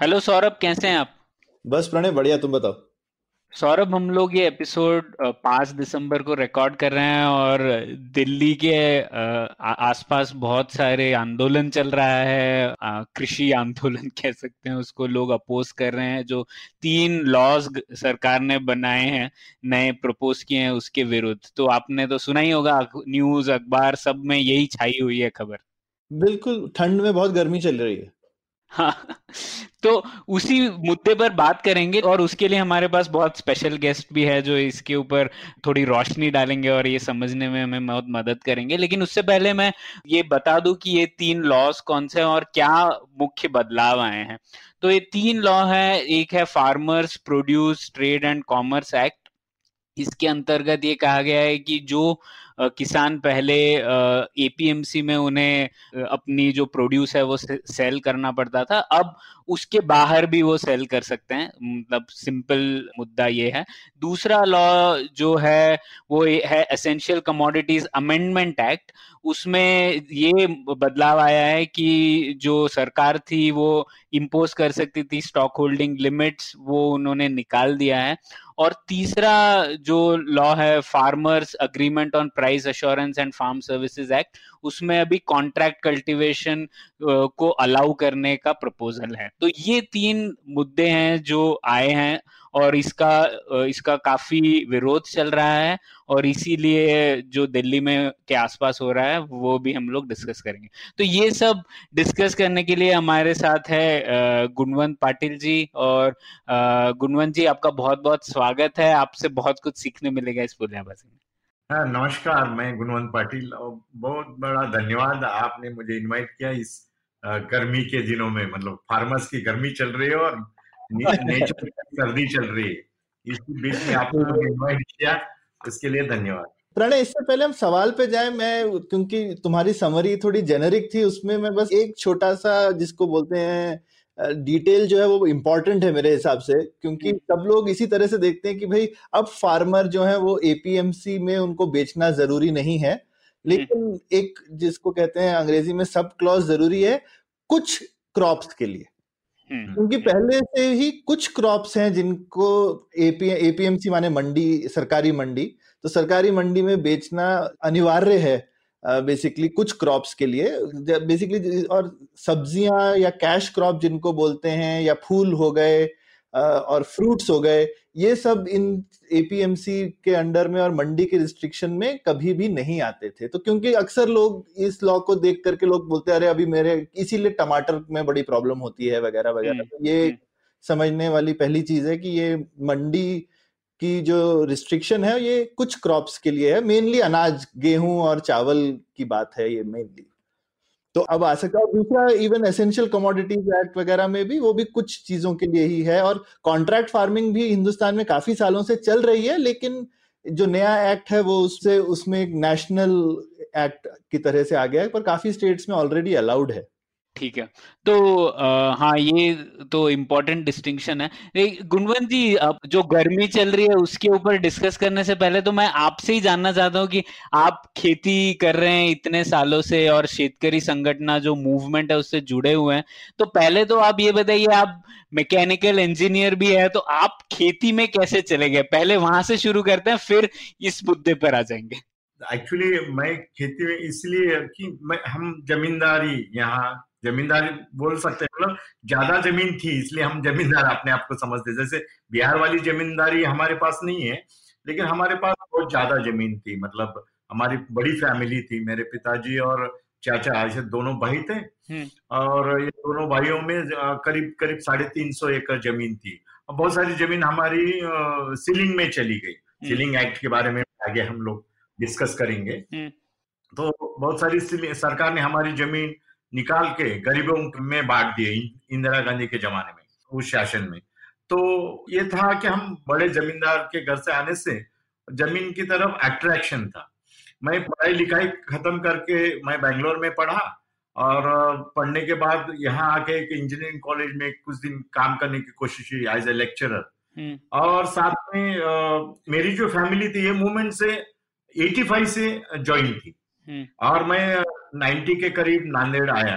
Hello Saurabh कैसे हैं आप? बस प्रणय बढ़िया तुम बताओ। सौरभ हम लोग ये एपिसोड पाँच दिसंबर को रिकॉर्ड कर रहे हैं और दिल्ली के आसपास बहुत सारे आंदोलन चल रहा है कृषि आंदोलन कह सकते हैं उसको लोग अपोज कर रहे हैं जो तीन लॉज सरकार ने बनाए हैं नए प्रपोज किए हैं उसके विरुद्ध। तो आपने तो सुना ही होगा न्यूज़ अखबार सब में यही छाई हुई है खबर। बिल्कुल ठंड में बहुत गर्मी चल रही है। हाँ। तो उसी मुद्दे पर बात करेंगे और उसके लिए हमारे पास बहुत स्पेशल गेस्ट भी है जो इसके ऊपर थोड़ी रोशनी डालेंगे और ये समझने में हमें बहुत मदद करेंगे। लेकिन उससे पहले मैं ये बता दूँ कि ये तीन लॉज कौन से हैं और क्या मुख्य बदलाव आए हैं। तो ये तीन लॉ है, एक है farmers produce trade and commerce act इसके अंतर्गत ये कहा गया है कि जो किसान पहले एपीएमसी में उन्हें अपनी जो प्रोड्यूस है वो सेल करना पड़ता था। अब उसके बाहर भी वो सेल कर सकते हैं। मतलब सिंपल मुद्दा ये है। दूसरा लॉ जो है, वो है एसेंशियल कमोडिटीज अमेंडमेंट एक्ट उसमें ये बदलाव आया है कि जो सरकार थी, वो इम्पोज कर सकती थी स्टॉक होल्डिंग लिमिट्स वो उन्होंने निकाल दिया है। और तीसरा जो लॉ है farmers agreement on price assurance and farm services act उसमें अभी कॉन्ट्रैक्ट कल्टीवेशन को अलाउ करने का प्रपोजल है। तो ये तीन मुद्दे हैं जो आए हैं और इसका इसका काफ़ी विरोध चल रहा है और इसीलिए जो दिल्ली में के आसपास हो रहा है, वो भी हम लोग डिस्कस करेंगे। तो ये सब डिस्कस करने के लिए हमारे साथ है गुणवंत पाटिल जी और गुणवंत जी, आपका बहुत बहुत स्वागत है। आपसे बहुत कुछ सीखने मिलेगा इस पुलियाबाजी में हाँ नमस्कार मैं गुणवंत पाटिल और बहुत बड़ा धन्यवाद आपने मुझे इनवाइट किया इस गर्मी के दिनों में। मतलब फार्मर्स की गर्मी चल रही है और नेचर की सर्दी चल रही है। इस बीच में आपने इनवाइट किया उसके लिए धन्यवाद। प्रणय इससे पहले हम सवाल पे जाएँ मैं क्योंकि तुम्हारी समरी थोड़ी जेनरिक थी उसमें मैं बस एक छोटा सा जिसको बोलते हैं डिटेल जो है वो इम्पोर्टेंट है मेरे हिसाब से क्योंकि सब लोग इसी तरह से देखते हैं कि भाई अब फार्मर जो है वो एपीएमसी में उनको बेचना ज़रूरी नहीं है लेकिन एक जिसको कहते हैं अंग्रेज़ी में सब क्लॉज ज़रूरी है कुछ क्रॉप्स के लिए। हम्म, क्योंकि पहले से ही कुछ क्रॉप्स हैं जिनको एपी एपीएमसी माने मंडी सरकारी मंडी तो सरकारी मंडी में बेचना अनिवार्य है बेसिकली कुछ क्रॉप्स के लिए बेसिकली और सब्ज़ियाँ या कैश क्रॉप जिनको बोलते हैं या फूल हो गए और फ्रूट्स हो गए ये सब इन एपीएमसी के अंडर में और मंडी के रिस्ट्रिक्शन में कभी भी नहीं आते थे तो क्योंकि अक्सर लोग इस लॉ को देख करके लोग बोलते हैं अरे अभी मेरे इसीलिए टमाटर में बड़ी प्रॉब्लम होती है वगैरह वगैरह हम्म, तो ये हम्म। समझने वाली पहली चीज़ है कि ये मंडी की जो रिस्ट्रिक्शन है, ये कुछ क्रॉप्स के लिए है। मेनली अनाज, गेहूँ और चावल की बात है ये मेनली तो अब आ सकता है दूसरा इवन एसेंशियल कमोडिटीज एक्ट वगैरह में भी वो भी कुछ चीज़ों के लिए ही है। और कॉन्ट्रैक्ट फ़ार्मिंग भी हिंदुस्तान में काफ़ी सालों से चल रही है, लेकिन जो नया एक्ट है वो उससे, उसमें एक नेशनल एक्ट की तरह से आ गया है, पर काफ़ी स्टेट्स में ऑलरेडी अलाउड है। ठीक है। तो आ, हाँ ये तो इम्पोर्टेंट डिस्टिंक्शन है। गुणवंत जी अब जो गर्मी चल रही है उसके ऊपर डिस्कस करने से पहले तो मैं आपसे ही जानना चाहता हूँ कि आप खेती कर रहे हैं इतने सालों से और शेतकरी संगठना जो मूवमेंट है उससे जुड़े हुए हैं। तो पहले तो आप ये बताइए आप मैकेनिकल इंजीनियर भी है तो आप खेती में कैसे चले गए? पहले वहाँ से शुरू करते हैं फिर इस मुद्दे पर आ जाएँगे। एक्चुअली मैं खेती में इसलिए कि मैं हम जमींदारी यहाँ। जमींदारी बोल सकते हैं मतलब ज़्यादा ज़मीन थी इसलिए हम जमींदार अपने आप को समझते जैसे बिहार वाली जमींदारी हमारे पास नहीं है लेकिन हमारे पास बहुत ज़्यादा ज़मीन थी मतलब हमारी बड़ी फैमिली थी मेरे पिताजी और चाचा ऐसे दोनों भाई थे। हम्म। और ये दोनों भाइयों में करीब करीब साढ़े तीन सौ एकड़ ज़मीन थी। और बहुत सारी ज़मीन हमारी सीलिंग में चली गई। सीलिंग एक्ट के बारे में आगे हम लोग डिस्कस करेंगे। हम्म। तो बहुत सारी सरकार ने हमारी ज़मीन निकाल के गरीबों में बांट दिए इंदिरा गांधी के जमाने में उस शासन में। तो ये था कि हम बड़े जमींदार के घर से आने से ज़मीन की तरफ़ अट्रैक्शन था। मैं पढ़ाई लिखाई खत्म करके मैं बैंगलोर में पढ़ा और पढ़ने के बाद यहाँ आके एक इंजीनियरिंग कॉलेज में कुछ दिन काम करने की कोशिश की एज ए लेक्चरर और साथ में आ, मेरी जो फैमिली थी ये मूवमेंट से 85 से ज्वाइन थी। हम्म। और मैं 90 के करीब नांदेड़ आया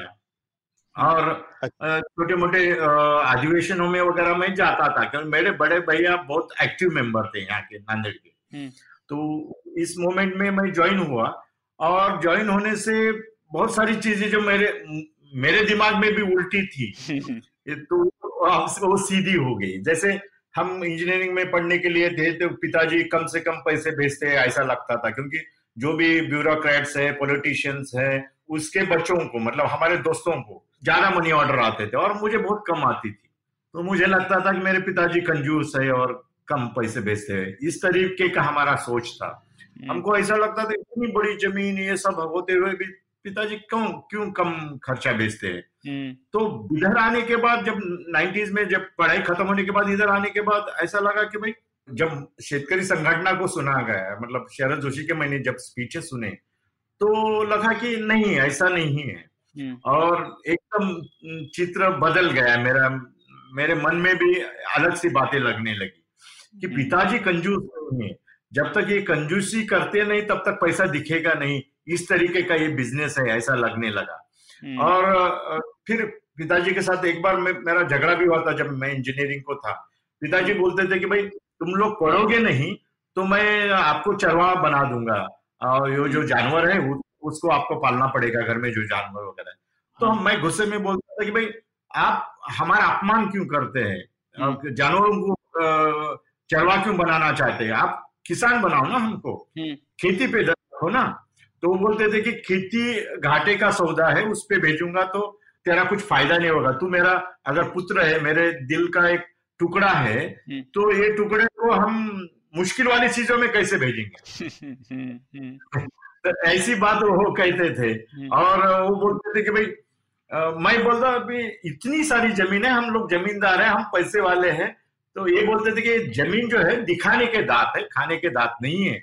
और अच्छा। छोटे मोटे अधिवेशनों में वगैरह में जाता था क्योंकि मेरे बड़े भैया बहुत एक्टिव मेंबर थे यहाँ के नांदेड़ के हम्म। तो इस मोमेंट में मैं ज्वाइन हुआ और ज्वाइन होने से बहुत सारी चीज़ें जो मेरे मेरे दिमाग में भी उल्टी थी तो वो सीधी हो गई जैसे हम इंजीनियरिंग में पढ़ने के लिए थे तो पिताजी कम से कम पैसे भेजते ऐसा लगता था क्योंकि जो भी ब्यूरोक्रेट्स है पॉलिटिशियंस है उसके बच्चों को मतलब हमारे दोस्तों को ज़्यादा मनी ऑर्डर आते थे और मुझे बहुत कम आती थी तो मुझे लगता था कि मेरे पिताजी कंजूस है और कम पैसे भेजते हैं इस तरीके का हमारा सोच था हम्म। हमको ऐसा लगता था इतनी बड़ी ज़मीन ये सब होते हुए भी पिताजी क्यों क्यों कम खर्चा भेजते हैं हम्म। तो इधर आने के बाद जब नाइन्टीज में जब पढ़ाई खत्म होने के बाद इधर आने के बाद ऐसा लगा कि भाई जब शेतकरी संगठना को सुना गया मतलब शरद जोशी के मैंने जब स्पीचेस सुने तो लगा कि नहीं ऐसा नहीं है हम्म। और एकदम चित्र बदल गया मेरा मेरे मन में भी अलग सी बातें लगने लगी कि हम्म। पिताजी कंजूस नहीं है जब तक ये कंजूसी करते नहीं तब तक पैसा दिखेगा नहीं इस तरीके का ये बिज़नेस है ऐसा लगने लगा हम्म। और फिर पिताजी के साथ एक बार मेरा झगड़ा भी हुआ था जब मैं इंजीनियरिंग को था पिताजी बोलते थे कि भाई तुम लोग पढ़ोगे नहीं तो मैं आपको चरवा बना दूँगा। और ये जो जानवर है उसको आपको पालना पड़ेगा घर में जो जानवर वगैरह। तो हाँ। मैं गुस्से में बोलता था कि भाई आप हमारा अपमान क्यों करते हैं? हम्म। जानवरों को चरवा क्यों बनाना चाहते हैं? आप किसान बनाओ ना हमको। हम्म। खेती पे हो ना। तो वो बोलते थे कि खेती घाटे का सौदा है उस पर भेजूँगा तो तेरा कुछ फ़ायदा नहीं होगा। तू मेरा अगर पुत्र है मेरे दिल का एक टुकड़ा है हम्म। तो ये टुकड़े को हम मुश्किल वाली चीज़ों में कैसे भेजेंगे तो ऐसी बात वो कहते थे। और वो बोलते थे कि भाई मैं बोलता अभी इतनी सारी ज़मीन है हम लोग जमींदार हैं हम पैसे वाले हैं तो ये बोलते थे कि ज़मीन जो है दिखाने के दांत है खाने के दांत नहीं है।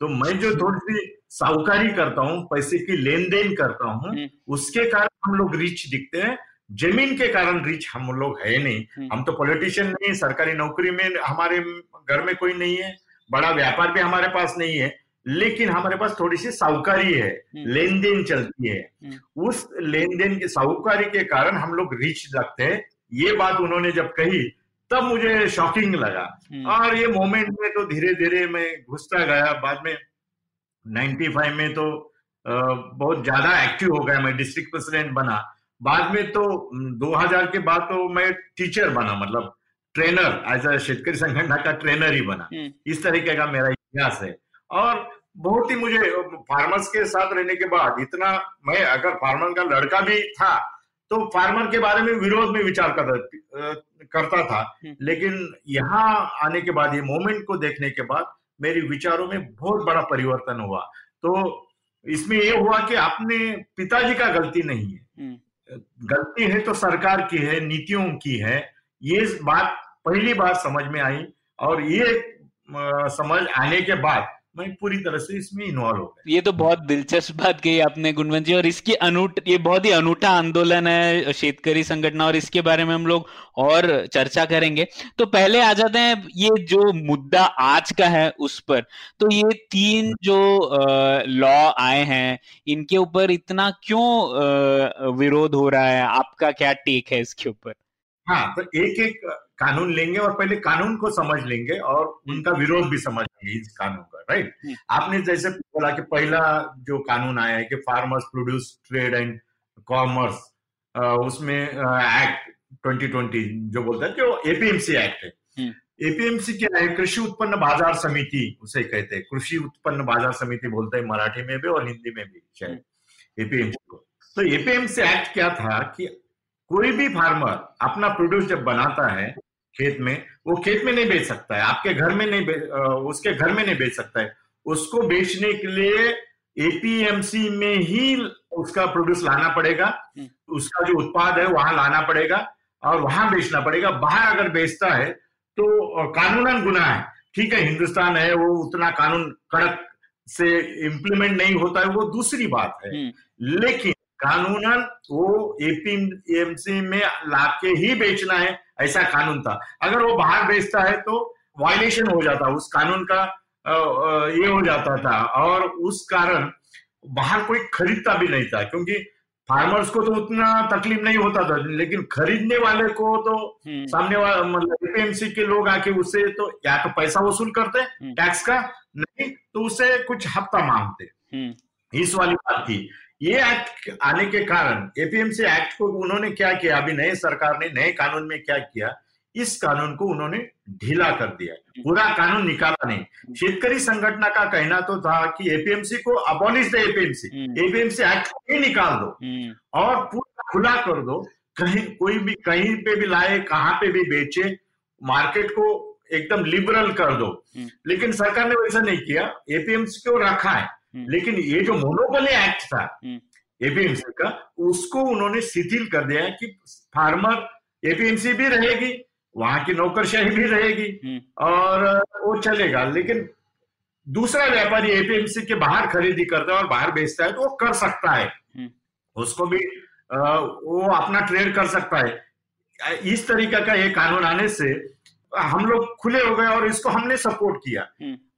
तो मैं जो थोड़ी सी साहूकारी करता हूँ पैसे की लेन देन करता हूँ। उसके कारण हम लोग रिच दिखते हैं ज़मीन के कारण रिच हम लोग है नहीं। हम तो पॉलिटिशियन नहीं सरकारी नौकरी में हमारे घर में कोई नहीं है बड़ा व्यापार भी हमारे पास नहीं है लेकिन हमारे पास थोड़ी सी साहूकारी है हम्म। लेन देन चलती है। हम्म। उस लेन देन की साहूकारी के कारण हम लोग रिच लगते हैं। ये बात उन्होंने जब कही तब मुझे शॉकिंग लगा। हम्म। और ये मोमेंट में तो धीरे धीरे मैं घुसता गया। बाद में 95 में तो बहुत ज़्यादा एक्टिव हो गया मैं डिस्ट्रिक्ट प्रेसिडेंट बना। बाद में तो 2000 के बाद तो मैं टीचर बना मतलब ट्रेनर एज अ शेतकरी संगठन का ट्रेनर ही बना। इस तरीके का मेरा इतिहास है। और बहुत ही मुझे फार्मर्स के साथ रहने के बाद इतना मैं अगर फार्मर का लड़का भी था तो फार्मर के बारे में विरोध में विचार करता करता था। हम्म। लेकिन यहाँ आने के बाद ये मोमेंट को देखने के बाद मेरे विचारों में बहुत बड़ा परिवर्तन हुआ। तो इसमें ये हुआ कि अपने पिताजी का गलती नहीं है। हम्म। गलती है तो सरकार की है, नीतियों की है। ये बात पहली बार समझ में आई और ये समझ आने के बाद मैं पूरी तरह से इसमें इन्वॉल्व हो गया ये तो बहुत दिलचस्प बात कही आपने गुणवंत जी और इसकी अनूठ ये बहुत ही अनूठा आंदोलन है शेतकरी संगठन और इसके बारे में हम लोग और चर्चा करेंगे। तो पहले आ जाते हैं ये जो मुद्दा आज का है उस पर। तो ये तीन जो लॉ आए हैं इनके ऊपर इतना क्यों विरोध हो रहा है? आपका क्या टेक है इसके ऊपर? हाँ तो एक एक कानून लेंगे और पहले कानून को समझ लेंगे और उनका विरोध भी समझ लेंगे इस कानून का राइट हम्म। आपने जैसे बोला कि पहला जो कानून आया है कि farmers produce trade and commerce उसमें एक्ट 2020 जो बोलता है जो एपीएमसी एक्ट है एपीएमसी हम्म। क्या है कृषि उत्पन्न बाज़ार समिति उसे कहते हैं कृषि उत्पन्न बाज़ार समिति बोलते हैं मराठी में भी और हिंदी में भी शायद एपीएमसी हम्म। को तो एपीएमसी एक्ट क्या था कि कोई भी फार्मर अपना प्रोड्यूस जब बनाता है खेत में वो खेत में नहीं बेच सकता है आपके घर में नहीं उसके घर में नहीं बेच सकता है उसको बेचने के लिए एपीएमसी में ही उसका प्रोड्यूस लाना पड़ेगा हम्म। उसका जो उत्पाद है वहाँ लाना पड़ेगा और वहाँ बेचना पड़ेगा बाहर अगर बेचता है तो कानूनन गुना है ठीक है हिंदुस्तान है वो उतना कानून कड़क से इम्प्लीमेंट नहीं होता है वो दूसरी बात है हम्म। लेकिन कानूनन वो एपीएमसी में लाके ही बेचना है ऐसा कानून था। अगर वो बाहर बेचता है तो वायलेशन हो जाता उस कानून का ये हो जाता था। और उस कारण बाहर कोई खरीदता भी नहीं था क्योंकि फार्मर्स को तो उतना तकलीफ़ नहीं होता था लेकिन खरीदने वाले को तो हम्म, सामने वाला मतलब एपीएमसी के लोग आके उससे तो या तो पैसा वसूल करते हम्म। टैक्स का नहीं तो उससे कुछ हफ़्ता मांगते। हम्म, इस वाली बात थी। ये एक्ट आने के कारण एपीएमसी एक्ट को उन्होंने क्या किया? अभी नए सरकार ने नए कानून में क्या किया? इस कानून को उन्होंने ढीला कर दिया। पूरा कानून निकाला नहीं। शेतकरी संगठन का कहना तो था कि एपीएमसी को abolish the APMC hmm. APMC act को ही निकाल दो। हम्म, और पूरा खुला कर दो। कहीं कोई भी कहीं पे भी लाए कहाँ पे भी बेचे मार्केट को एकदम लिबरल कर दो। हम्म। लेकिन सरकार ने वैसा नहीं किया। एपीएमसी को रखा है। हम्म। लेकिन ये जो मोनोपोली एक्ट था हम्म। एपीएमसी का उसको उन्होंने शिथिल कर दिया है कि फार्मर एपीएमसी भी रहेगी वहाँ की नौकरशाही भी रहेगी हम्म, और वो चलेगा। लेकिन दूसरा व्यापारी एपीएमसी के बाहर खरीदी करता है और बाहर बेचता है तो वो कर सकता है। हम्म। उसको भी वो अपना ट्रेड कर सकता है। इस तरीका का ये कानून आने से हम लोग खुले हो गए और इसको हमने सपोर्ट किया।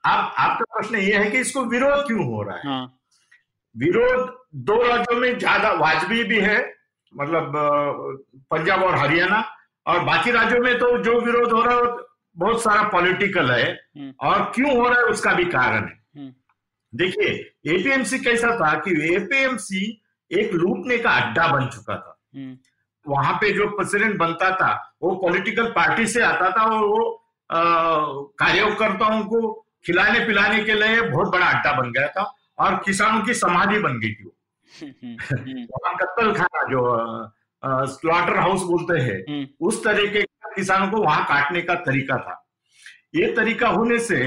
अब आपका प्रश्न ये है कि इसको विरोध क्यों हो रहा है? हाँ। विरोध दो राज्यों में ज़्यादा वाजबी भी है मतलब पंजाब और हरियाणा और बाकी राज्यों में तो जो विरोध हो रहा है बहुत सारा पॉलिटिकल है। हम्म। और क्यों हो रहा है उसका भी कारण है। हम्म। देखिए एपीएमसी कैसा था कि एपीएमसी एक लूटने का अड्डा बन चुका था। हम्म, वहाँ पे जो प्रेसिडेंट बनता था वो पॉलिटिकल पार्टी से आता था और वो कार्यकर्ताओं को खिलाने पिलाने के लिए बहुत बड़ा अड्डा बन गया था और किसानों की समाधि बन गई थी वो। हम्म, वहाँ कत्तल खाना जो स्लॉटर हाउस बोलते हैं हम्म, उस तरीके का किसानों को वहाँ काटने का तरीका था। ये तरीका होने से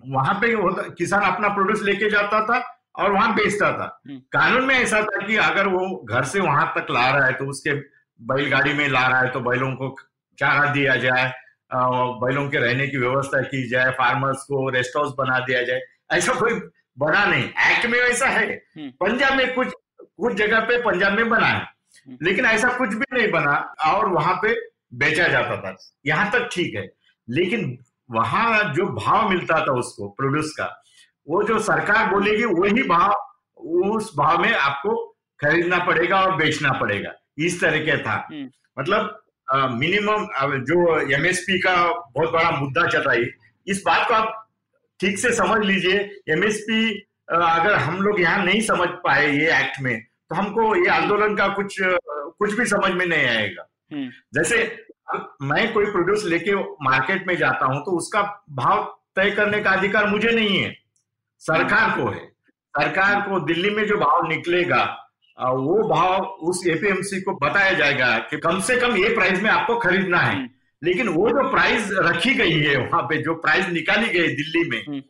वहाँ पे किसान अपना प्रोड्यूस लेके जाता था और वहाँ बेचता था। हम्म। कानून में ऐसा था कि अगर वो घर से वहाँ तक ला रहा है तो उसके बैलगाड़ी में ला रहा है तो बैलों को चारा दिया जाए बैलों के रहने की व्यवस्था की जाए फार्मर्स को रेस्ट हाउस बना दिया जाए। ऐसा कोई बना नहीं। एक्ट में वैसा है। हम्म। पंजाब में कुछ कुछ जगह पे पंजाब में बना है। हम्म। लेकिन ऐसा कुछ भी नहीं बना और वहाँ पे बेचा जाता था। यहाँ तक ठीक है। लेकिन वहाँ जो भाव मिलता था उसको प्रोड्यूस का वो जो सरकार बोलेगी वही भाव उस भाव में आपको खरीदना पड़ेगा और बेचना पड़ेगा। इस तरह का था। हम्म। मतलब मिनिमम जो एमएसपी का बहुत बड़ा मुद्दा चल रहा है इस बात को आप ठीक से समझ लीजिए। एमएसपी अगर हम लोग यहाँ नहीं समझ पाए ये एक्ट में तो हमको ये आंदोलन का कुछ कुछ भी समझ में नहीं आएगा। हम्म, जैसे मैं कोई प्रोड्यूस लेके मार्केट में जाता हूँ तो उसका भाव तय करने का अधिकार मुझे नहीं है। सरकार को है। सरकार को दिल्ली में जो भाव निकलेगा वो भाव उस एपीएमसी को बताया जाएगा कि कम से कम ये प्राइस में आपको खरीदना है। हम्म। लेकिन वो जो प्राइस रखी गई है वहाँ पे जो प्राइस निकाली गई दिल्ली में हम्म।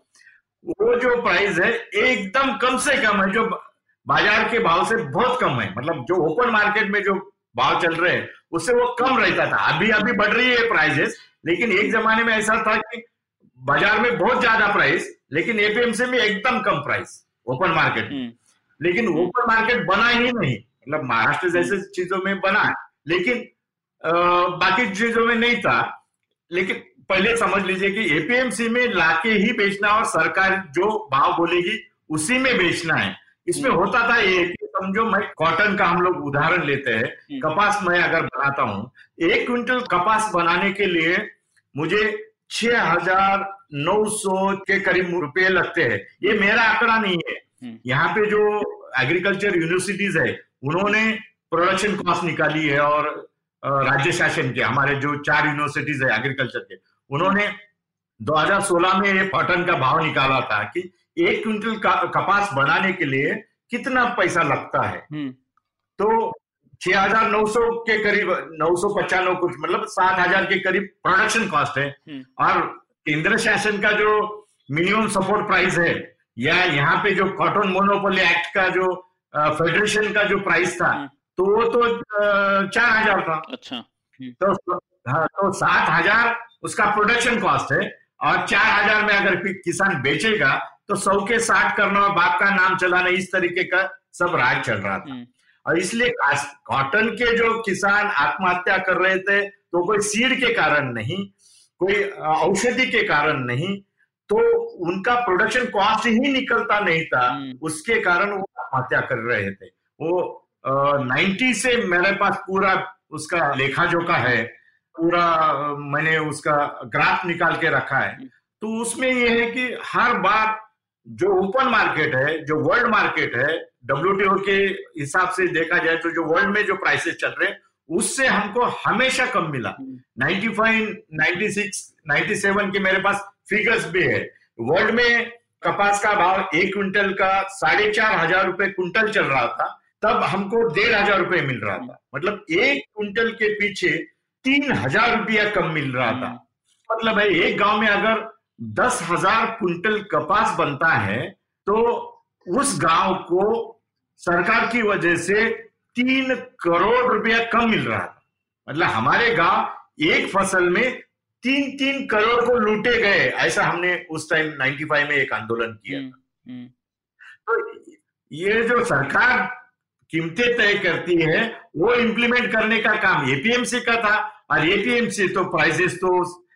वो जो प्राइस है एकदम कम से कम है जो बाज़ार के भाव से बहुत कम है। मतलब जो ओपन मार्केट में जो भाव चल रहे हैं उससे वो कम रहता था। अभी अभी बढ़ रही है प्राइजेस लेकिन एक जमाने में ऐसा था कि बाज़ार में बहुत ज़्यादा प्राइस लेकिन एपीएमसी में एकदम कम प्राइस ओपन मार्केट में। हम्म, लेकिन ओपन मार्केट बना ही नहीं। मतलब महाराष्ट्र जैसे चीज़ों में बना है। लेकिन अ, बाकी चीज़ों में नहीं था। लेकिन पहले समझ लीजिए कि एपीएमसी में लाके ही बेचना और सरकार जो भाव बोलेगी उसी में बेचना है। इसमें हम्म। होता था ये कि समझो मैं कॉटन का हम लोग उदाहरण लेते हैं। हम्म। कपास मैं अगर बनाता हूँ एक क्विंटल कपास बनाने के लिए मुझे छह हज़ार नौ सौ के करीब रुपए लगते हैं। ये मेरा आंकड़ा नहीं है। हम्म। यहाँ पे जो एग्रीकल्चर यूनिवर्सिटीज है उन्होंने प्रोडक्शन कॉस्ट निकाली है और राज्य शासन के हमारे जो चार यूनिवर्सिटीज है एग्रीकल्चर के उन्होंने 2016 में ये कॉटन का भाव निकाला था कि एक क्विंटल का- कपास बनाने के लिए कितना पैसा लगता है। हम्म, तो छह हज़ार नौ सौ के करीब नौ सौ पचानवे कुछ मतलब सात हज़ार के करीब प्रोडक्शन कॉस्ट है। हम्म। और केंद्र शासन का जो मिनिमम सपोर्ट प्राइस है या यहाँ पे जो कॉटन मोनोपोली एक्ट का जो फेडरेशन का जो प्राइस था हम्म। तो वो तो चार हज़ार था। अच्छा। तो हाँ तो सात हज़ार उसका प्रोडक्शन कॉस्ट है और चार हज़ार में अगर किसान बेचेगा तो सौ के साठ करना और बाप का नाम चलाना इस तरीके का सब राज चल रहा था। हम्म, और इसलिए कॉटन के जो किसान आत्महत्या कर रहे थे तो कोई सीड के कारण नहीं कोई औषधि के कारण नहीं तो उनका प्रोडक्शन कॉस्ट ही निकलता नहीं था। हम्म। उसके कारण वो आत्महत्या कर रहे थे। वो नाइन्टी से मेरे पास पूरा उसका लेखा जोखा है पूरा मैंने उसका ग्राफ निकाल के रखा है। तो उसमें यह है कि हर बार जो ओपन मार्केट है जो वर्ल्ड मार्केट है डब्ल्यू के हिसाब से देखा जाए तो जो वर्ल्ड में जो प्राइसेस चल रहे हैं उससे हमको हमेशा कम मिला। 95, 96, 97 के मेरे पास फिगर्स भी है। वर्ल्ड में कपास का भाव एक क्विंटल का साढ़े चार हज़ार रुपए क्विंटल चल रहा था, तब हमको डेढ़ हज़ार रुपए मिल रहा था। मतलब एक क्विंटल के पीछे तीन हज़ार रुपया कम मिल रहा था। मतलब है, एक गाँव में अगर दस हज़ार क्विंटल कपास बनता है तो उस गाँव को सरकार की वजह से तीन करोड़ रुपया कम मिल रहा था। मतलब हमारे गाँव एक फ़सल में तीन तीन करोड़ को लूटे गए ऐसा हमने उस टाइम 95 में एक आंदोलन किया हम्म, हम्म, तो ये जो सरकार कीमतें तय करती है वो इम्प्लीमेंट करने का काम एपीएमसी का था और एपीएमसी तो प्राइसेस तो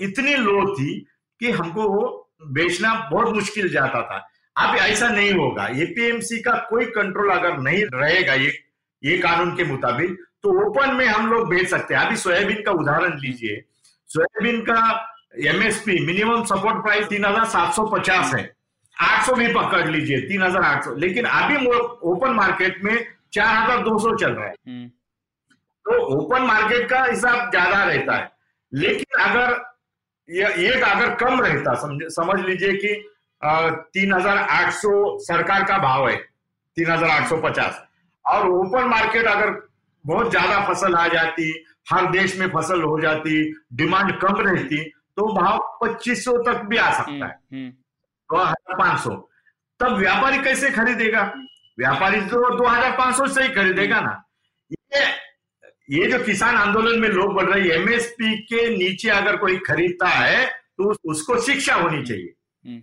इतनी लो थी कि हमको वो बेचना बहुत मुश्किल जाता था। अब ऐसा नहीं होगा। एपीएमसी का कोई कंट्रोल अगर नहीं रहेगा ये ये कानून के मुताबिक तो ओपन में हम लोग बेच सकते हैं। अभी सोयाबीन का उदाहरण लीजिए। सोयाबीन का एमएसपी मिनिमम सपोर्ट प्राइस तीन हज़ार सात सौ पचास है। आठ सौ भी पकड़ लीजिए तीन हज़ार आठ सौ। लेकिन अभी ओपन मार्केट में चार हज़ार दो सौ चल रहा है। हम्म, तो ओपन मार्केट का हिसाब ज़्यादा रहता है। लेकिन अगर ये एक अगर कम रहता समझ समझ लीजिए कि तीन हज़ार आठ सौ सरकार का भाव है तीन हज़ार आठ सौ पचास। और ओपन मार्केट अगर बहुत ज़्यादा फ़सल आ जाती हर देश में फ़सल हो जाती डिमांड कम रहती तो भाव पच्चीस सौ तक भी आ सकता है। हम्म, दो हज़ार पाँच सौ। तब व्यापारी कैसे खरीदेगा? व्यापारी तो दो हज़ार पाँच सौ से ही खरीदेगा ना। ये ये जो किसान आंदोलन में लोग बढ़ रहे हैं एमएसपी के नीचे अगर कोई खरीदता है तो उसको शिक्षा होनी चाहिए। हम्म।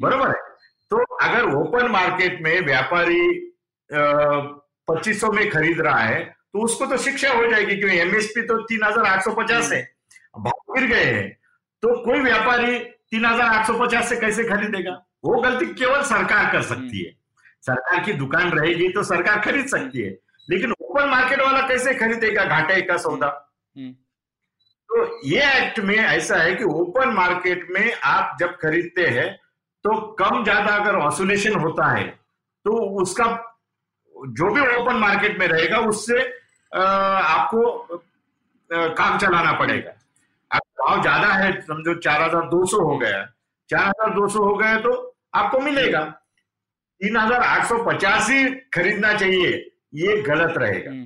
बरोबर है? तो अगर ओपन मार्केट में व्यापारी पच्चीस सौ में खरीद रहा है तो उसको तो शिक्षा हो जाएगी क्योंकि एमएसपी तो तीन हज़ार आठ सौ पचास है। भाव गिर गए हैं। तो कोई व्यापारी तीन हज़ार आठ सौ पचास से कैसे खरीदेगा? वो गलती केवल सरकार कर सकती है। सरकार की दुकान रहेगी तो सरकार खरीद सकती है। लेकिन ओपन मार्केट वाला कैसे खरीदेगा? घाटे का सौदा। हम्म। तो ये एक्ट में ऐसा है कि ओपन मार्केट में आप जब खरीदते हैं तो कम ज़्यादा अगर ऑसोलेशन होता है तो उसका जो भी ओपन मार्केट में रहेगा उससे आपको काम चलाना पड़ेगा। अब भाव ज़्यादा है समझो चार हज़ार दो सौ हो गया। चार हज़ार दो सौ हो गया तो आपको मिलेगा। तीन हज़ार आठ सौ पचास ही खरीदना चाहिए ये गलत रहेगा। हम्म,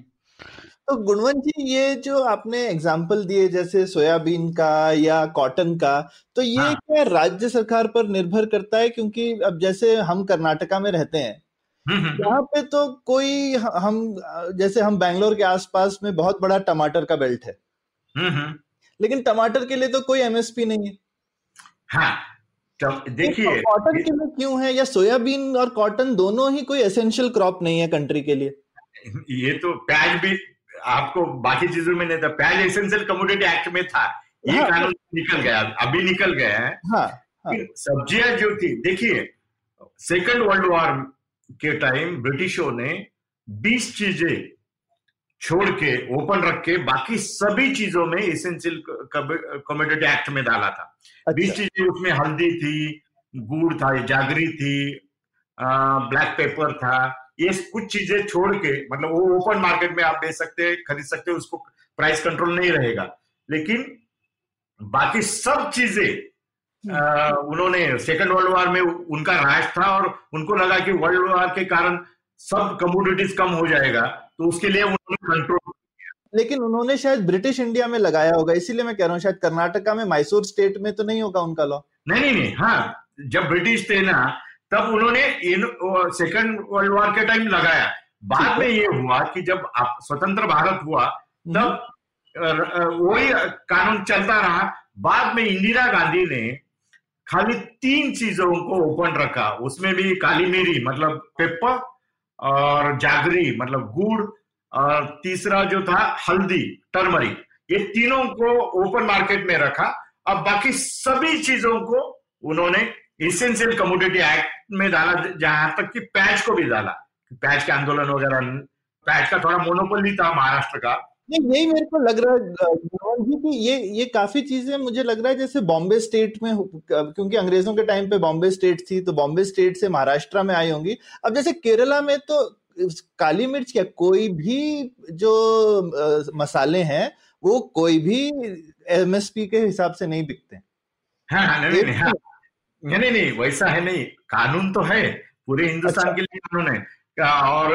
तो गुणवंत जी ये जो आपने एग्ज़ाम्पल दिए जैसे सोयाबीन का या कॉटन का तो ये हाँ। क्या राज्य सरकार पर निर्भर करता है? क्योंकि अब जैसे हम कर्नाटका में रहते हैं यहाँ पे तो कोई हम जैसे हम बैंगलोर के आसपास में बहुत बड़ा टमाटर का बेल्ट है। हम्म, हम्म। लेकिन टमाटर के लिए तो कोई एमएसपी नहीं है। हाँ तो देखिए तो कॉटन के लिए क्यों है? या सोयाबीन और कॉटन दोनों ही कोई एसेंशियल क्रॉप नहीं है कंट्री के लिए? ये तो प्याज भी आपको बाकी चीज़ों में नहीं था। प्याज एसेंशियल कमोडिटी एक्ट में था। ये हाँ। कानून निकल गया अभी निकल गया है। हाँ हाँ। सब्ज़ियाँ जो थी देखिए सेकंड वर्ल्ड वॉर के टाइम ब्रिटिशों ने 20 चीज़ें छोड़ के ओपन रख के बाकी सभी चीज़ों में एसेंशियल कमोडिटी एक्ट में डाला था। बीस अच्छा चीज़ें उसमें हल्दी थी गुड़ था जागरी थी ब्लैक पेपर था ये कुछ चीज़ें छोड़ के मतलब वो ओपन मार्केट में आप बेच सकते हैं खरीद सकते हैं उसको प्राइस कंट्रोल नहीं रहेगा। लेकिन बाकी सब चीज़ें उन्होंने सेकंड वर्ल्ड वॉर में उनका राज था और उनको लगा कि वर्ल्ड वॉर के कारण सब कमोडिटीज कम हो जाएगा तो उसके लिए उन्होंने कंट्रोल लेकिन उन्होंने शायद ब्रिटिश इंडिया में लगाया होगा इसीलिए मैं कह रहा हूँ शायद कर्नाटका में मैसूर स्टेट में तो नहीं होगा उनका लॉ नहीं नहीं नहीं हाँ जब ब्रिटिश थे ना तब उन्होंने इन सेकंड वर्ल्ड वॉर के टाइम लगाया। बाद में ये हुआ कि जब स्वतंत्र भारत हुआ हम्म। तब वही कानून चलता रहा। बाद में इंदिरा गांधी ने खाली तीन चीज़ों को ओपन रखा। उसमें भी काली मिरी मतलब पेपर, और जागरी मतलब गुड़, और तीसरा जो था, हल्दी, टर्मरिक। ये तीनों को ओपन मार्केट में रखा। अब बाकी सभी चीज़ों को उन्होंने इसेंशियल कमोडिटी एक्ट में डाला, जहाँ तक कि पैच को भी डाला। पैच के आंदोलन वगैरह, पैच का थोड़ा मोनोपोली था महाराष्ट्र का। यही मेरे को लग रहा है जी कि ये ये काफ़ी चीज़ें मुझे लग रहा है जैसे बॉम्बे स्टेट में क्योंकि अंग्रेज़ों के टाइम पे बॉम्बे स्टेट थी तो बॉम्बे स्टेट से महाराष्ट्र में आई होंगी। अब जैसे केरला में तो काली मिर्च क्या कोई भी जो आ, मसाले हैं वो कोई भी एमएसपी के हिसाब से नहीं बिकते। हाँ, हाँ, नहीं, नहीं, हाँ, नहीं, नहीं नहीं वैसा है नहीं। कानून तो है पूरे हिंदुस्तान अच्छा। के लिए कानून है। और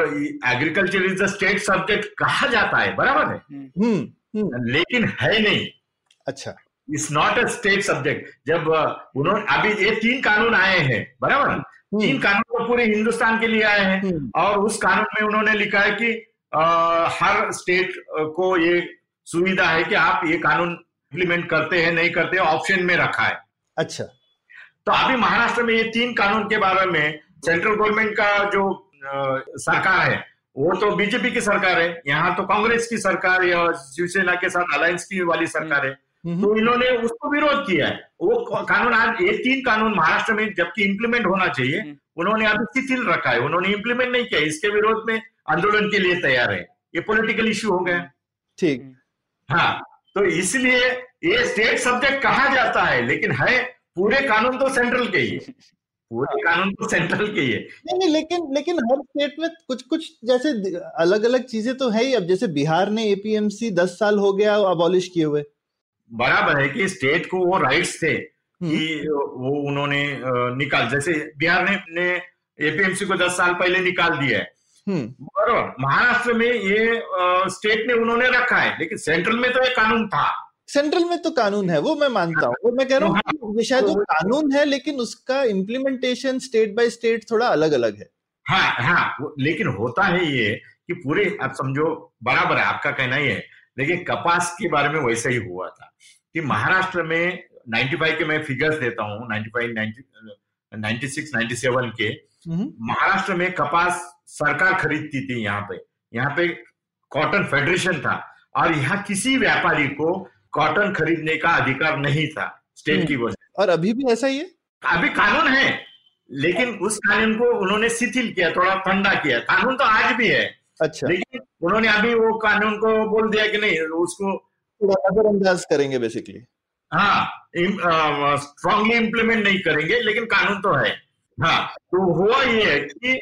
agriculture is the state subject कहा जाता है बराबर है? हम्म, हम्म। लेकिन है नहीं। अच्छा। It's not a state subject जब उन्होंने अभी ये तीन कानून आए हैं बराबर हम्म। तीन कानून तो पूरे हिंदुस्तान के लिए आए हैं। और उस कानून में उन्होंने लिखा है कि आ, हर स्टेट को ये सुविधा है कि आप ये कानून इम्प्लीमेंट करते हैं नहीं करते ऑप्शन में रखा है। अच्छा। तो अभी महाराष्ट्र में ये तीन कानून के बारे में सेंट्रल गवर्नमेंट का जो सरकार है। वो तो बीजेपी की सरकार है यहाँ तो कांग्रेस की सरकार या शिवसेना के साथ अलायंस की वाली सरकार है। हम्म। तो इन्होंने उसको विरोध किया है। वो कानून आज ये तीन कानून महाराष्ट्र में जबकि इंप्लीमेंट होना चाहिए हम्म। उन्होंने अभी शिथिल रखा है। उन्होंने इंप्लीमेंट नहीं किया इसके विरोध में आंदोलन के लिए तैयार है। ये पॉलिटिकल इश्यू हो गया। ठीक। हाँ तो इसलिए ये स्टेट सब्जेक्ट कहा जाता है? लेकिन है पूरे कानून तो सेंट्रल के ही। सेंट्रल के ही है नहीं नहीं लेकिन लेकिन हर स्टेट में कुछ कुछ जैसे अलग अलग चीज़ें तो है ही। अब जैसे बिहार ने एपीएमसी दस साल हो गया अबॉलिश किए हुए। बराबर है कि स्टेट को वो राइट्स थे हम्म। कि वो उन्होंने निकाल जैसे बिहार ने, ने एपीएमसी को दस साल पहले निकाल दिया है। हम्म। बराबर। महाराष्ट्र में ये स्टेट ने उन्होंने रखा है लेकिन सेंट्रल में तो ये कानून था। सेंट्रल में तो कानून है वो मैं मानता हूँ। मैं कह रहा हूँ। ये शायद वो कानून है लेकिन उसका इम्प्लीमेंटेशन स्टेट बाय स्टेट थोड़ा अलग अलग है हाँ हाँ लेकिन होता है ये कि पूरे आप समझो बराबर है आपका कहना ही है। लेकिन कपास के बारे में वैसा ही हुआ था कि महाराष्ट्र में 95 के मैं फिगर्स देता हूँ 95 96 97 के। हम्म। महाराष्ट्र में कपास सरकार खरीदती थी यहाँ पे। यहाँ पे कॉटन फेडरेशन था। और यहाँ किसी व्यापारी को कॉटन खरीदने का अधिकार नहीं था स्टेट हम्म। की वजह और अभी भी ऐसा ही है? अभी कानून है लेकिन उस कानून को उन्होंने शिथिल किया थोड़ा ठंडा किया। कानून तो आज भी है अच्छा। लेकिन उन्होंने अभी वो कानून को बोल दिया कि नहीं उसको नजरअंदाज करेंगे बेसिकली हाँ स्ट्रांगली इम्प्लीमेंट नहीं करेंगे लेकिन कानून तो है। हाँ तो हुआ ये है कि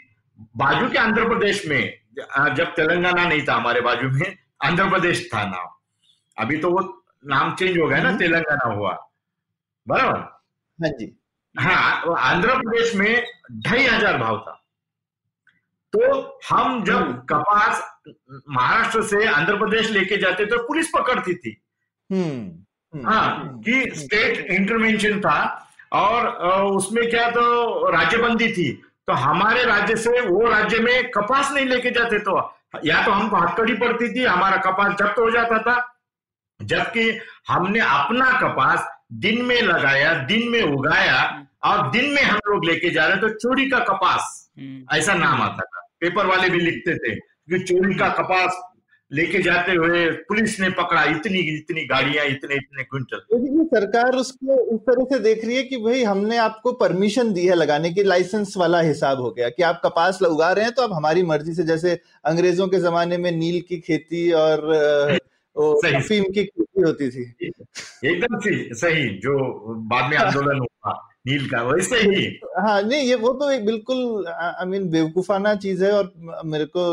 बाजू के आंध्र प्रदेश में जब तेलंगाना नहीं था हमारे बाजू में आंध्र प्रदेश था नाम। अभी तो वो नाम चेंज हो गया ना हम्म। तेलंगाना हुआ। बराबर? हाँ जी। हाँ आंध्र प्रदेश में ढाई हज़ार भाव था। तो हम जब हम्म। कपास महाराष्ट्र से आंध्र प्रदेश लेके जाते तो पुलिस पकड़ती थी। हम्म, हाँ कि स्टेट इंटरवेंशन था और उसमें क्या तो राज्यबंदी थी। तो हमारे राज्य से वो राज्य में कपास नहीं लेके जाते तो या तो हमको हथकड़ी पड़ती थी हमारा कपास जब्त हो जाता था। जबकि हमने अपना कपास दिन में लगाया दिन में उगाया और दिन में हम लोग लेके जा रहे हैं तो चोरी का कपास। हम्म। ऐसा नाम आता था। पेपर वाले भी लिखते थे कि चोरी का कपास लेके जाते हुए पुलिस ने पकड़ा इतनी इतनी गाड़ियाँ इतने इतने क्विंटल। सरकार उसको इस तरह से देख रही है कि भाई हमने आपको परमिशन दी है लगाने की लाइसेंस वाला हिसाब हो गया कि आप कपास उगा रहे हैं तो आप हमारी मर्ज़ी से जैसे अंग्रेज़ों के जमाने में नील की खेती और अफीम की खेती होती थी। एकदम सही जो बाद में आंदोलन हुआ नील का वैसे ही हाँ नहीं ये वो तो एक बिल्कुल आई मीन बेवकूफाना चीज़ है और मेरे को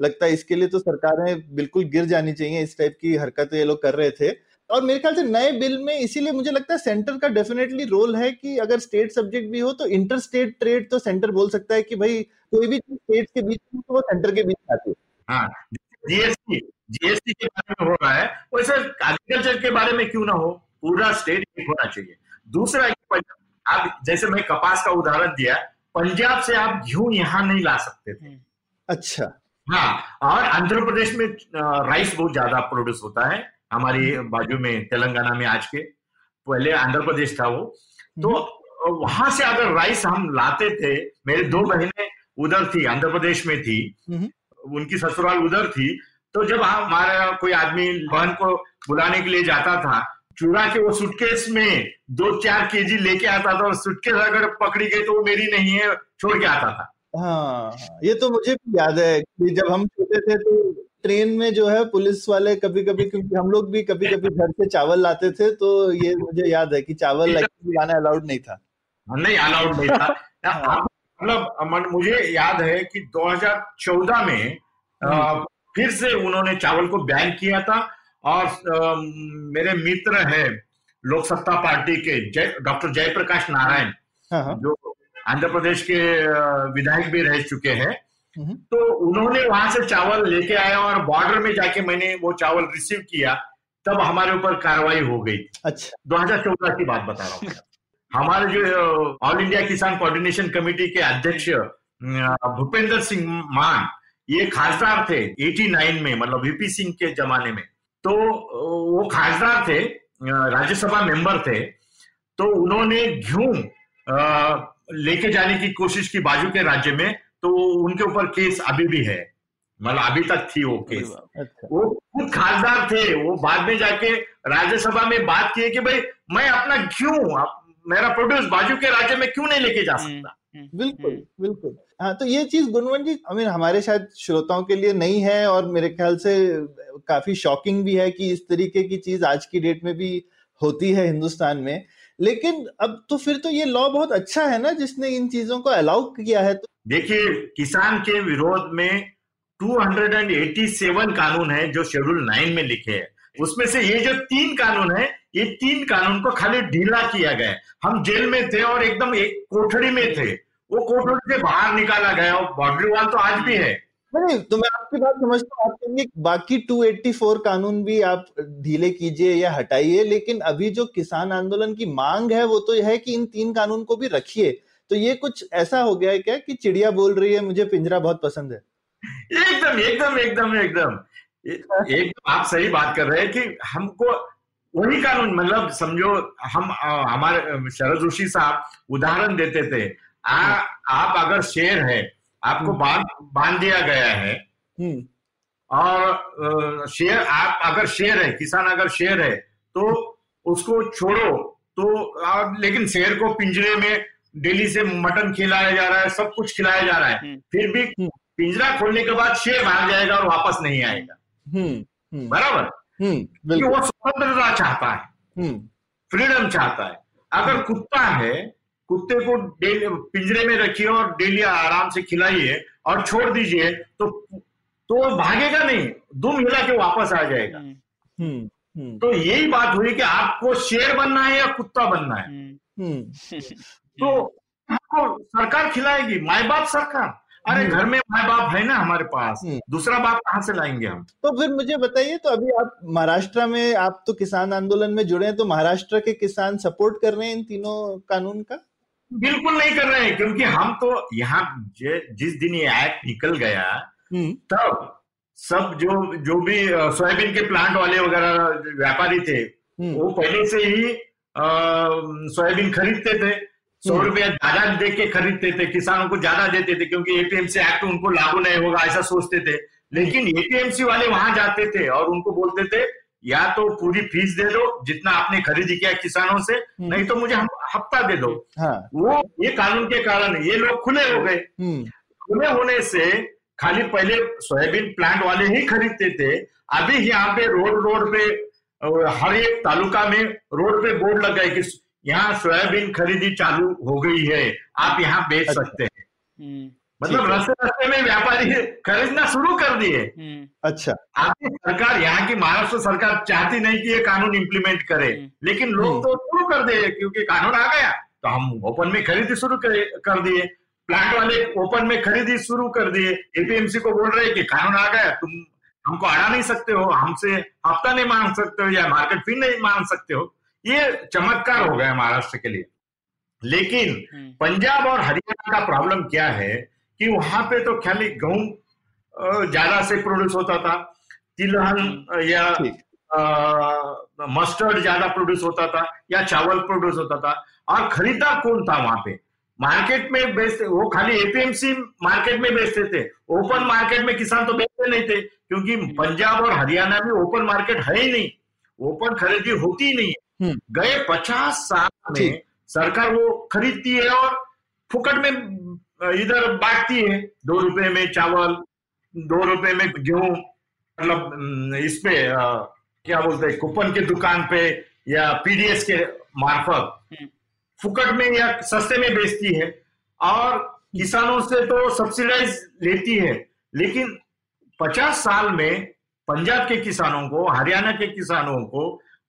लगता है इसके लिए तो सरकारें बिल्कुल गिर जानी चाहिए इस टाइप की हरकतें ये लोग कर रहे थे। और मेरे ख्याल से नए बिल में इसीलिए मुझे लगता है सेंटर का डेफिनेटली रोल है कि अगर स्टेट सब्जेक्ट भी हो तो इंटर स्टेट ट्रेड तो सेंटर बोल सकता है कि भाई कोई भी चीज़ स्टेट के बीच में तो वो सेंटर के बीच आती है। हाँ जीएसटी जीएसटी के बारे में हो रहा है वैसे एग्रीकल्चर के बारे में क्यों ना हो? पूरा स्टेट होना चाहिए। दूसरा आप जैसे मैं कपास का उदाहरण दिया पंजाब से आप गेहूँ यहाँ नहीं ला सकते थे। अच्छा। हाँ और आंध्र प्रदेश में राइस बहुत ज़्यादा प्रोड्यूस होता है हमारी बाजू में तेलंगाना में आज के पहले आंध्र प्रदेश था वो। तो वहाँ से अगर राइस हम लाते थे मेरे दो बहनें उधर थी आंध्र प्रदेश में थी उनकी ससुराल उधर थी तो जब हमारा कोई आदमी बहन को बुलाने के लिए जाता था चूड़ा के वो सुटकेस में दो चार केजी लेके आता था और सुटकेस अगर पकड़ी गई तो वो मेरी नहीं है छोड़ के आता था। हाँ ये तो मुझे भी याद है कि जब हम छोटे थे तो ट्रेन में जो है पुलिस वाले कभी कभी क्योंकि हम लोग भी कभी कभी घर से चावल लाते थे तो ये मुझे याद है कि चावल लाना अलाउड नहीं था। नहीं अलाउड नहीं था। हाँ। मतलब मुझे याद है कि 2014 में हम्म। फिर से उन्होंने चावल को बैन किया था और आ, मेरे मित्र है लोक सत्ता पार्टी के जय डॉक्टर जयप्रकाश नारायण हाँ, हाँ। जो आंध्र प्रदेश के विधायक भी रह चुके हैं हम्म। तो उन्होंने वहाँ से चावल लेके आया और बॉर्डर में जाके मैंने वो चावल रिसीव किया तब हमारे ऊपर कार्रवाई हो गई अच्छा 2014 की बात बता रहा हूँ हमारे जो all India Kisan coordination committee के अध्यक्ष भूपेंद्र सिंह मान ये खासदार थे 89 में मतलब वीपी सिंह के जमाने में। तो वो खासदार थे राज्यसभा मेंबर थे। तो उन्होंने घ्यू लेके जाने की कोशिश की बाजू के राज्य में तो उनके ऊपर केस अभी भी है। मतलब अभी तक थी वो केस। अच्छा। वो खुद खासदार थे वो बाद में जाके राज्यसभा में बात किए कि भाई मैं अपना क्यों मेरा प्रोड्यूस बाजू के राज्य में क्यों नहीं लेके जा हम्म, सकता? हम्म, बिल्कुल हम्म। बिल्कुल हाँ तो ये चीज़ गुणवन जी आई मीन हमारे शायद श्रोताओं के लिए नहीं है और मेरे ख्याल से काफ़ी शॉकिंग भी है कि इस तरीके की चीज़ आज की डेट में भी होती है हिंदुस्तान में। लेकिन अब तो फिर तो ये लॉ बहुत अच्छा है ना जिसने इन चीज़ों को अलाउ किया है तो। देखिए किसान के विरोध में 287 कानून है जो शेड्यूल नाइन में लिखे हैं। उसमें से ये जो तीन कानून है ये तीन कानून को खाली ढीला किया गया हम जेल में थे और एकदम एक कोठड़ी में थे। वो कोठड़ी से बाहर निकाला गया और बाउंड्री वाल तो आज भी है। नहीं तो मैं आपकी बात समझता हूँ। आप बाकी 284 कानून भी आप ढीले कीजिए या हटाइए लेकिन अभी जो किसान आंदोलन की मांग है वो तो है कि इन तीन कानून को भी रखिए। तो ये कुछ ऐसा हो गया है क्या कि चिड़िया बोल रही है मुझे पिंजरा बहुत पसंद है? एकदम एकदम एकदम एकदम। एक आप सही बात कर रहे हैं कि हमको वही कानून मतलब समझो हम हमारे शरद ऋषि साहब उदाहरण देते थे आ, आप अगर शेर है आपको हम्म। बाँध बाँध दिया गया है हम्म। और शेर आप अगर शेर है किसान अगर शेर है तो उसको छोड़ो तो लेकिन शेर को पिंजरे में डेली से मटन खिलाया जा रहा है सब कुछ खिलाया जा रहा है हम्म। फिर भी पिंजरा खोलने के बाद शेर भाग जाएगा और वापस नहीं आएगा बराबर? कि वो स्वतंत्रता चाहता है। फ्रीडम चाहता है। अगर कुत्ता है कुत्ते को पिंजरे में रखिए और डेली आराम से खिलाइए और छोड़ दीजिए तो तो भागेगा नहीं। दुम हिला के वापस आ जाएगा। हम्म, हम्म, हम्म। तो यही बात हुई कि आपको शेर बनना है या कुत्ता बनना है? तो आपको सरकार खिलाएगी। माए बाप सरकार। अरे घर में माए बाप है ना हमारे पास। दूसरा बाप कहाँ से लाएँगे हम? तो फिर मुझे बताइए तो अभी आप महाराष्ट्र में आप तो किसान आंदोलन में जुड़े हैं तो महाराष्ट्र के किसान सपोर्ट कर रहे हैं इन तीनों कानून का? बिल्कुल नहीं कर रहे हैं क्योंकि हम तो यहाँ जिस दिन ये एक्ट निकल गया हम्म। तब सब जो जो भी सोयाबीन के प्लांट वाले वगैरह व्यापारी थे हम्म। वो पहले से ही सोयाबीन खरीदते थे। सौ हम्म। रुपया ज़्यादा दे के खरीदते थे किसानों को ज़्यादा देते थे क्योंकि एपीएमसी एक्ट उनको लागू नहीं होगा ऐसा सोचते थे लेकिन एपीएमसी वाले वहाँ जाते थे और उनको बोलते थे या तो पूरी फ़ीस दे दो जितना आपने खरीदी किया किसानों से हम्म। नहीं तो मुझे हफ़्ता दे दो हाँ। वो ये कानून के कारण ये लोग खुले हो गए हम्म। खुले होने से खाली पहले सोयाबीन प्लांट वाले ही खरीदते थे अभी यहाँ पे रोड रोड पे हर एक तालुका में रोड पे बोर्ड लग गए कि यहाँ सोयाबीन खरीदी चालू हो गई है आप यहाँ बेच अच्छा। सकते हैं हम्म। मतलब रस्ते रस्ते में व्यापारी खरीदना शुरू कर दिए हम्म। अच्छा आपकी सरकार यहाँ की महाराष्ट्र सरकार चाहती नहीं कि ये कानून इम्प्लीमेंट करे हम्म। लेकिन लोग। तो शुरू कर दिए क्योंकि कानून आ गया तो हम ओपन में खरीदी शुरू कर दिए प्लांट वाले ओपन में खरीदी शुरू कर दिए एपीएमसी को बोल रहे कि कानून आ गया तुम हमको अड़ा नहीं सकते हो हमसे हफ़्ता नहीं मांग सकते हो या मार्केट फ़ी नहीं मांग सकते हो ये चमत्कार हो गया महाराष्ट्र के लिए। लेकिन हम्म। पंजाब और हरियाणा का प्रॉब्लम क्या है कि वहाँ पे तो खाली गेहूँ ज़्यादा से प्रोड्यूस होता था तिलहन या मस्टर्ड ज़्यादा प्रोड्यूस होता था या चावल प्रोड्यूस होता था। और खरीदा कौन था वहाँ पे? मार्केट में बेचते वो खाली एपीएमसी मार्केट में बेचते थे ओपन मार्केट में किसान तो बेचते नहीं थे क्योंकि पंजाब और हरियाणा में ओपन मार्केट है ही नहीं। ओपन खरीदी होती ही नहीं है। हम्म। गए पचास साल में सरकार वो खरीदती है और फुकट में इधर बांटती है। दो रुपए में चावल दो रुपए में गेहूँ मतलब इस पे क्या बोलते हैं कूपन के दुकान पे या पीडीएस के मार्फत हम्म। फुकट में या सस्ते में बेचती है और किसानों से तो सब्सिडाइज लेती है। लेकिन पचास साल में पंजाब के किसानों को हरियाणा के किसानों को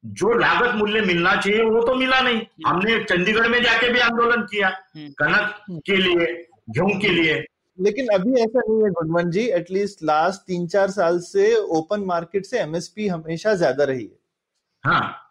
जो लागत मूल्य मिलना चाहिए वो तो मिला नहीं। हमने चंडीगढ़ में जाके भी आंदोलन किया हम्म। कनक के लिए गेहूँ के लिए। लेकिन अभी ऐसा नहीं है गुडमन जी एटलीस्ट लास्ट तीन चार साल से ओपन मार्केट से एमएसपी हमेशा ज़्यादा रही है। हाँ।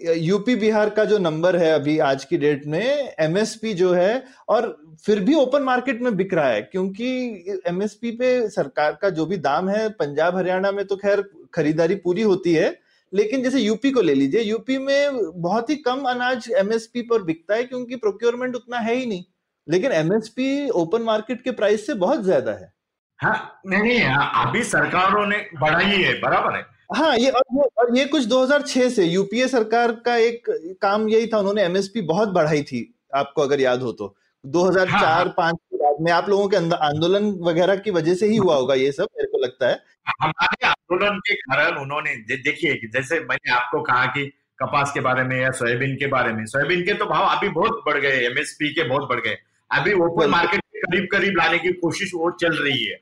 यूपी बिहार का जो नंबर है अभी आज की डेट में एमएसपी जो है और फिर भी ओपन मार्केट में बिक रहा है क्योंकि एमएसपी पे सरकार का जो भी दाम है पंजाब हरियाणा में तो खैर खरीदारी पूरी होती है लेकिन जैसे यूपी को ले लीजिए यूपी में बहुत ही कम अनाज एमएसपी पर बिकता है क्योंकि प्रोक्योरमेंट उतना है ही नहीं। लेकिन एमएसपी ओपन मार्केट के प्राइस से बहुत ज़्यादा है। हाँ नहीं नहीं हाँ, अभी सरकारों ने बढ़ाई है बराबर है। हाँ ये और ये और ये कुछ 2006 से यूपीए सरकार का एक काम यही था उन्होंने एमएसपी बहुत बढ़ाई थी आपको अगर याद हो तो। 2004 हाँ, पाँच के बाद में आप लोगों के आंदोलन वगैरह की वजह से ही हुआ होगा ये सब मेरे को लगता है। हमारे आंदोलन के कारण उन्होंने देखिए जैसे मैंने आपको कहा कि कपास के बारे में या सोयाबीन के बारे में सोयाबीन के तो भाव अभी बहुत बढ़ गए एमएसपी के बहुत बढ़ गए। अभी ओपन मार्केट के करीब करीब लाने की कोशिश वो चल रही है।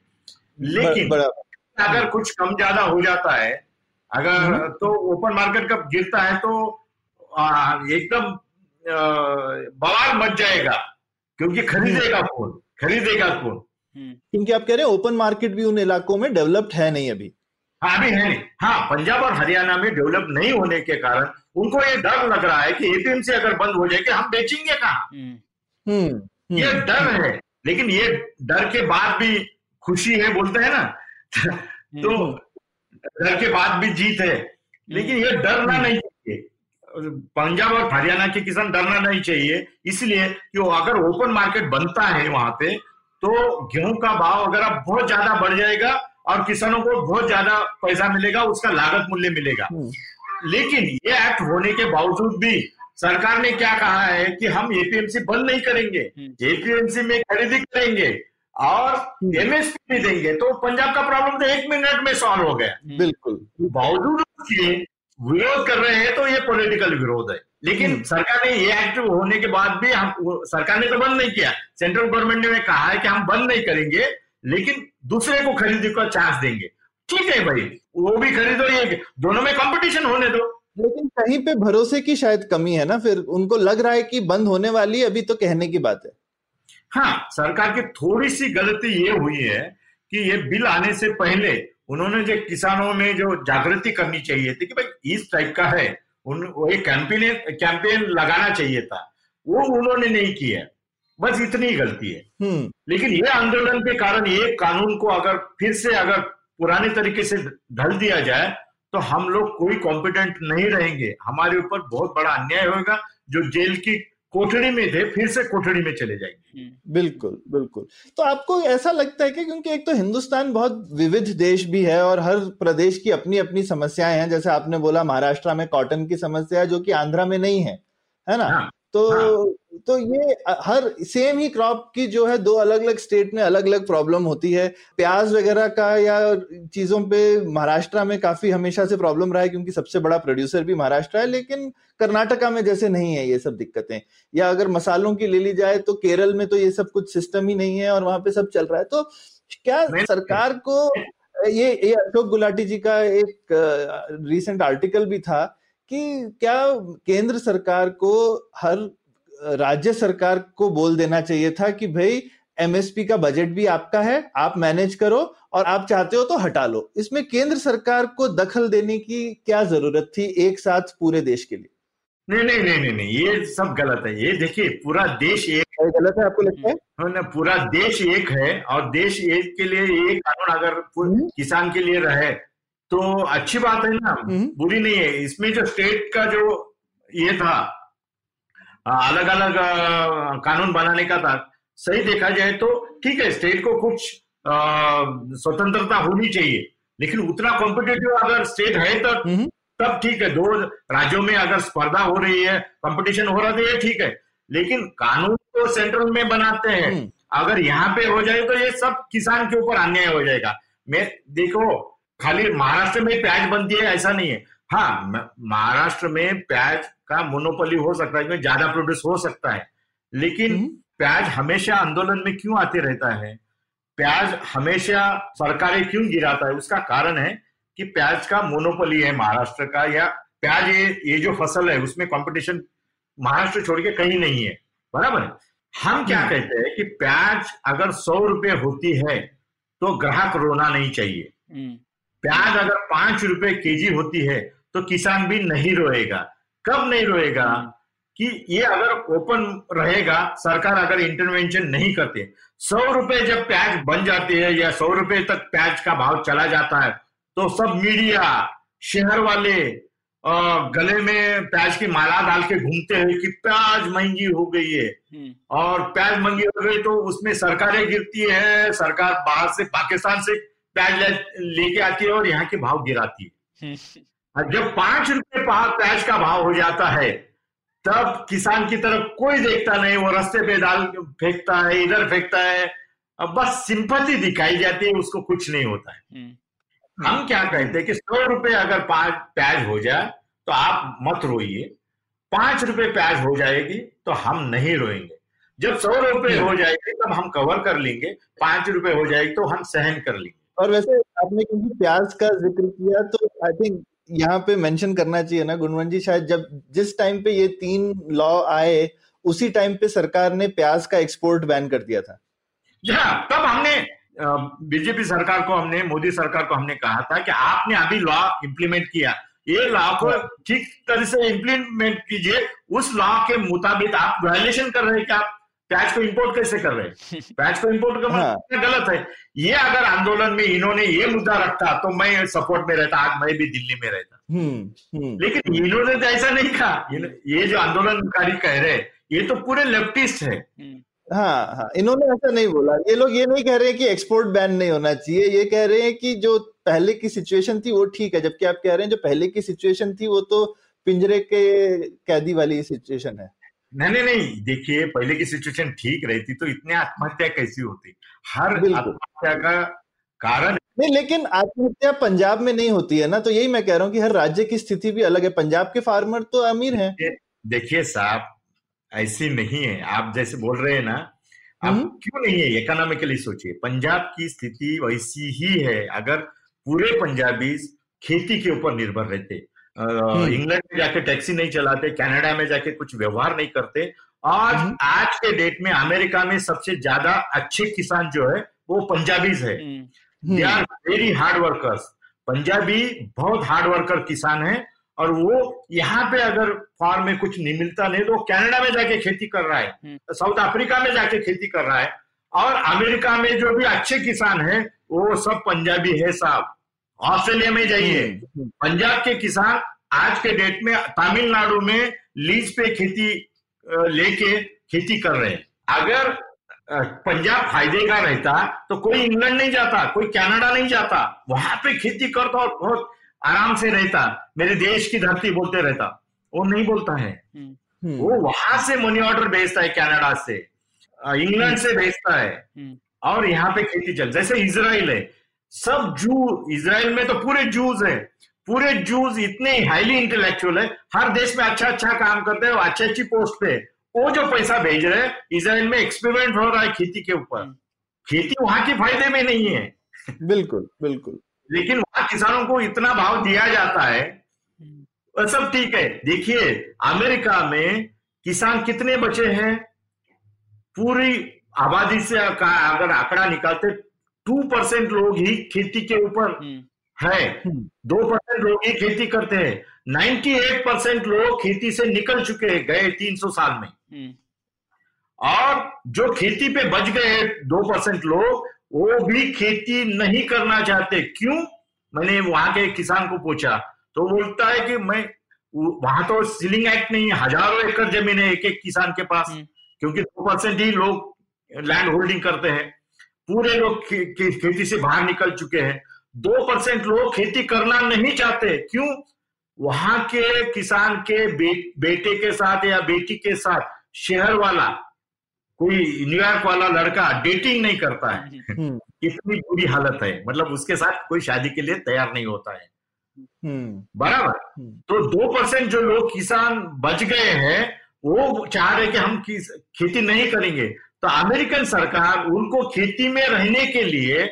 लेकिन अगर कुछ कम ज़्यादा हो जाता है अगर हम्म। तो ओपन मार्केट कब गिरता है तो एकदम बवाल मच जाएगा क्योंकि खरीदेगा कौन? खरीदेगा कौन? हम्म, क्योंकि आप कह रहे हैं ओपन मार्केट भी उन इलाकों में डेवलप्ड है नहीं अभी। हाँ अभी है नहीं। हाँ पंजाब और हरियाणा में डेवलप नहीं होने के कारण उनको ये डर लग रहा है कि एपीएमसी अगर बंद हो जाए कि हम बेचेंगे कहाँ? हम्म, हम्म ये हम्म, डर है लेकिन ये डर के बाद भी खुशी है बोलते हैं ना। तो। डर के बाद भी जीत है लेकिन ये डरना। नहीं चाहिए। पंजाब और हरियाणा के किसान डरना नहीं चाहिए इसलिए कि वो अगर ओपन मार्केट बनता है वहाँ पे तो गेहूँ का भाव अगर अब बहुत ज़्यादा बढ़ जाएगा और किसानों को बहुत ज़्यादा पैसा मिलेगा उसका लागत मूल्य मिलेगा। हम्म, लेकिन ये एक्ट होने के बावजूद भी सरकार ने क्या कहा है कि हम एपीएमसी बंद नहीं करेंगे हम्म। एपीएमसी में खरीदी करेंगे और हम्म। एमएसपी भी देंगे। तो पंजाब का प्रॉब्लम तो एक मिनट में सॉल्व हो गया। बिल्कुल। बावजूद उसके विरोध कर रहे हैं तो ये पॉलिटिकल विरोध है। लेकिन हम्म। सरकार ने ये एक्ट होने के बाद भी हम सरकार ने तो बंद नहीं किया। सेंट्रल गवर्नमेंट ने कहा है कि हम बंद नहीं करेंगे। लेकिन दूसरे को खरीदी का चांस देंगे। ठीक है भाई वो भी खरीदो ये दोनों में कंपटीशन होने दो। लेकिन कहीं पे भरोसे की शायद कमी है ना फिर उनको लग रहा है कि बंद होने वाली अभी तो कहने की बात है। हाँ सरकार की थोड़ी सी गलती ये हुई है कि ये बिल आने से पहले उन्होंने जो किसानों में जो जागृति करनी चाहिए थी कि भाई इस टाइप का है उन वो एक कैंपेन कैंपेन लगाना चाहिए था वो उन्होंने नहीं किया। बस इतनी ही गलती है। हम्म। लेकिन ये आंदोलन के कारण ये कानून को अगर फिर से अगर पुराने तरीके से ढल दिया जाए तो हम लोग कोई कॉम्पिटेंट नहीं रहेंगे। हमारे ऊपर बहुत बड़ा अन्याय होगा जो जेल की कोठड़ी में थे फिर से कोठड़ी में चले जाएँगे। हम्म, बिल्कुल बिल्कुल। तो आपको ऐसा लगता है कि क्योंकि एक तो हिंदुस्तान बहुत विविध देश भी है और हर प्रदेश की अपनी अपनी समस्याएँ हैं जैसे आपने बोला महाराष्ट्र में कॉटन की समस्या है जो कि आंध्रा में नहीं है है ना? हाँ, तो हाँ। तो ये हर सेम ही क्रॉप की जो है दो अलग अलग स्टेट में अलग अलग प्रॉब्लम होती है। प्याज वगैरह का या चीज़ों पे महाराष्ट्र में काफ़ी हमेशा से प्रॉब्लम रहा है क्योंकि सबसे बड़ा प्रोड्यूसर भी महाराष्ट्र है लेकिन कर्नाटका में जैसे नहीं है ये सब दिक्कतें। या अगर मसालों की ले ली जाए तो केरल में तो ये सब कुछ सिस्टम ही नहीं है और वहाँ पे सब चल रहा है। तो क्या सरकार को ये ये अशोक गुलाटी जी का एक रिसेंट आर्टिकल भी था कि क्या केंद्र सरकार को हर राज्य सरकार को बोल देना चाहिए था कि भाई एमएसपी का बजट भी आपका है आप मैनेज करो और आप चाहते हो तो हटा लो। इसमें केंद्र सरकार को दखल देने की क्या ज़रूरत थी एक साथ पूरे देश के लिए? नहीं नहीं नहीं नहीं नहीं ये सब गलत है। ये देखिए पूरा देश एक ये गलत है आपको लगता है? है ना पूरा देश एक है और देश एक के लिए ये कानून अगर हम्म। किसान के लिए रहे तो अच्छी बात है ना। हम्म। बुरी नहीं है। इसमें जो स्टेट का जो ये था अलग अलग कानून बनाने का था। सही देखा जाए तो ठीक है स्टेट को कुछ स्वतंत्रता होनी चाहिए लेकिन उतना कॉम्पिटेटिव अगर स्टेट है तो हम्म। तब ठीक है दो राज्यों में अगर स्पर्धा हो रही है कंपटीशन हो रहा है तो ये ठीक है। लेकिन कानून तो सेंट्रल में बनाते हैं। हम्म। अगर यहाँ पे हो जाए तो ये सब किसान के ऊपर अन्याय हो जाएगा। मैं देखो खाली महाराष्ट्र में प्याज बनती है ऐसा नहीं है। हाँ महाराष्ट्र में प्याज का मोनोपोली हो सकता है ज़्यादा प्रोड्यूस हो सकता है। लेकिन हम्म। प्याज हमेशा आंदोलन में क्यों आते रहता है? प्याज हमेशा सरकारें क्यों गिराता है? उसका कारण है कि प्याज का मोनोपोली है महाराष्ट्र का या प्याज ये ये जो फ़सल है उसमें कंपटीशन महाराष्ट्र छोड़ के कहीं नहीं है। बराबर है? हम क्या हम्म। कहते हैं कि प्याज अगर सौ रुपए होती है तो ग्राहक रोना नहीं चाहिए। हम्म, प्याज अगर पाँच रुपए केजी होती है तो किसान भी नहीं रोएगा। कब नहीं रोएगा कि ये अगर ओपन रहेगा सरकार अगर इंटरवेंशन नहीं करते सौ रुपए जब प्याज बन जाती है या सौ रुपए तक प्याज का भाव चला जाता है तो सब मीडिया शहर वाले गले में प्याज की माला डाल के घूमते हैं कि प्याज महँगी हो गई है। हम्म, और प्याज महँगी हो गई तो उसमें सरकारें गिरती है सरकार बाहर से पाकिस्तान से प्याज लेके आती है और यहाँ के भाव गिराती है। हम्म, जब पाँच रुपए प्याज का भाव हो जाता है तब किसान की तरफ़ कोई देखता नहीं वो रस्ते पे डाल फेंकता है इधर फेंकता है। अब बस सिंपति दिखाई जाती है उसको कुछ नहीं होता है। हम्म, हम क्या कहते हैं कि सौ रुपए अगर पाँच प्याज हो जाए तो आप मत रोइए। पाँच रुपए प्याज हो जाएगी तो हम नहीं रोएँगे। जब सौ रुपए हो जाएगी तब हम कवर कर लेंगे। पाँच रुपए हो जाएगी तो हम सहन कर लेंगे। और वैसे आपने क्योंकि प्याज का ज़िक्र किया तो आई थिंक यहाँ पे मेंशन करना चाहिए ना, गुणवंत जी, शायद जब, जिस टाइम पे ये तीन लॉ आए, उसी टाइम पे सरकार ने प्याज का एक्सपोर्ट बैन कर दिया था। हाँ तब हमने बीजेपी सरकार को हमने, मोदी सरकार को हमने कहा था कि आपने अभी लॉ इम्प्लीमेंट किया। ये लॉ को ठीक तरह से इम्प्लीमेंट कीजिए, उस लॉ के मुताबिक आप वायलेशन कर रहे हैं कि आप प्याज को इंपोर्ट कैसे कर रहे हैं? प्याज को इंपोर्ट करना हाँ। गलत है? ये अगर आंदोलन में इन्होंने ये मुद्दा रखा तो मैं सपोर्ट में रहता आज मैं भी दिल्ली में रहता। हम्म हम्म। लेकिन इन्होंने तो ऐसा नहीं कहा। ये जो आंदोलनकारी कह रहे हैं ये तो पूरे लेफ्टिस्ट है। हम्म, हाँ हाँ इन्होंने ऐसा नहीं बोला। ये लोग ये नहीं कह रहे हैं कि एक्सपोर्ट बैन नहीं होना चाहिए ये कह रहे हैं कि जो पहले की सिचुएशन थी वो ठीक है जबकि आप कह रहे हैं जो पहले की सिचुएशन थी वो तो पिंजरे के कैदी वाली सिचुएशन है। नहीं नहीं नहीं देखिए पहले की सिचुएशन ठीक रहती तो इतने आत्महत्या कैसी होती? हर आत्महत्या का कारण नहीं लेकिन आत्महत्या पंजाब में नहीं होती है ना तो यही मैं कह रहा हूँ कि हर राज्य की स्थिति भी अलग है। पंजाब के फार्मर तो अमीर हैं। देखिए साहब ऐसी नहीं है। आप जैसे बोल रहे हैं ना अब हम्म। क्यों नहीं है? इकोनॉमिकली सोचिए। पंजाब की स्थिति वैसी ही है। अगर पूरे पंजाबी खेती के ऊपर निर्भर रहते। इंग्लैंड में जाके टैक्सी नहीं चलाते कनाडा में जाके कुछ व्यवहार नहीं करते। आज हम्म। आज के डेट में अमेरिका में सबसे ज़्यादा अच्छे किसान जो है वो पंजाबीज है। हम्म, they are very hard workers Punjabi बहुत हार्ड वर्कर किसान है और वो यहाँ पे अगर फार्म में कुछ नहीं मिलता नहीं तो वो कनाडा में जाके खेती कर रहा है हम्म। साउथ अफ्रीका में जाके खेती कर रहा है। और अमेरिका में जो भी अच्छे किसान है वो सब पंजाबी है साहब। ऑस्ट्रेलिया में जाइए। हम्म, पंजाब के किसान आज के डेट में तमिलनाडु में लीज पे खेती लेके खेती कर रहे हैं। अगर पंजाब फ़ायदे का रहता तो कोई इंग्लैंड नहीं जाता कोई कनाडा नहीं जाता। वहाँ पे खेती करता और बहुत आराम से रहता। मेरे देश की धरती बोलते रहता। वो नहीं बोलता है। हम्म, हम्म, वो वहाँ से मनी ऑर्डर भेजता है कनाडा से। इंग्लैंड से भेजता है। हम्म, और यहाँ पे खेती चल जैसे इसराइल है। सब जू इसराइल में तो पूरे जूज है। पूरे जूज इतने हाईली इंटेलेक्चुअल है। हर देश में अच्छा अच्छा काम करते हैं और अच्छी अच्छी पोस्ट पे। वो जो पैसा भेज रहे हैं इसराइल में एक्सपेरिमेंट हो रहा है खेती के ऊपर। हम्म। खेती वहाँ के फ़ायदे में नहीं है। बिल्कुल बिल्कुल। लेकिन वहाँ किसानों को इतना भाव दिया जाता है हम्म, सब ठीक है। देखिए अमेरिका में किसान कितने बचे हैं? पूरी आबादी से अगर आंकड़ा निकालते टू परसेंट लोग ही खेती के ऊपर हम्म, है। हम्म। दो परसेंट लोग ही खेती करते हैं। 98 परसेंट लोग खेती से निकल चुके हैं गए 300 साल में। हम्म, और जो खेती पे बच गए दो परसेंट लोग वो भी खेती नहीं करना चाहते। क्यों? मैंने वहाँ के किसान को पूछा। तो बोलता है कि मैं वहाँ तो सीलिंग एक्ट नहीं है हज़ारों एकड़ ज़मीन है एक एक किसान के पास। क्योंकि दो परसेंट ही लोग लैंड होल्डिंग करते हैं। पूरे लोग खेती से बाहर निकल चुके हैं। दो परसेंट लोग खेती करना नहीं चाहते। क्यों? वहाँ के किसान के बे, बेटे के साथ या बेटी के साथ शहर वाला कोई न्यूयॉर्क वाला लड़का डेटिंग नहीं करता है। हम्म, इतनी बुरी हालत है। मतलब उसके साथ कोई शादी के लिए तैयार नहीं होता है। हम्म, बराबर? हम्म। तो दो परसेंट जो लोग किसान बच गए हैं वो चाह रहे कि हम खेती नहीं करेंगे। तो अमेरिकन सरकार उनको खेती में रहने के लिए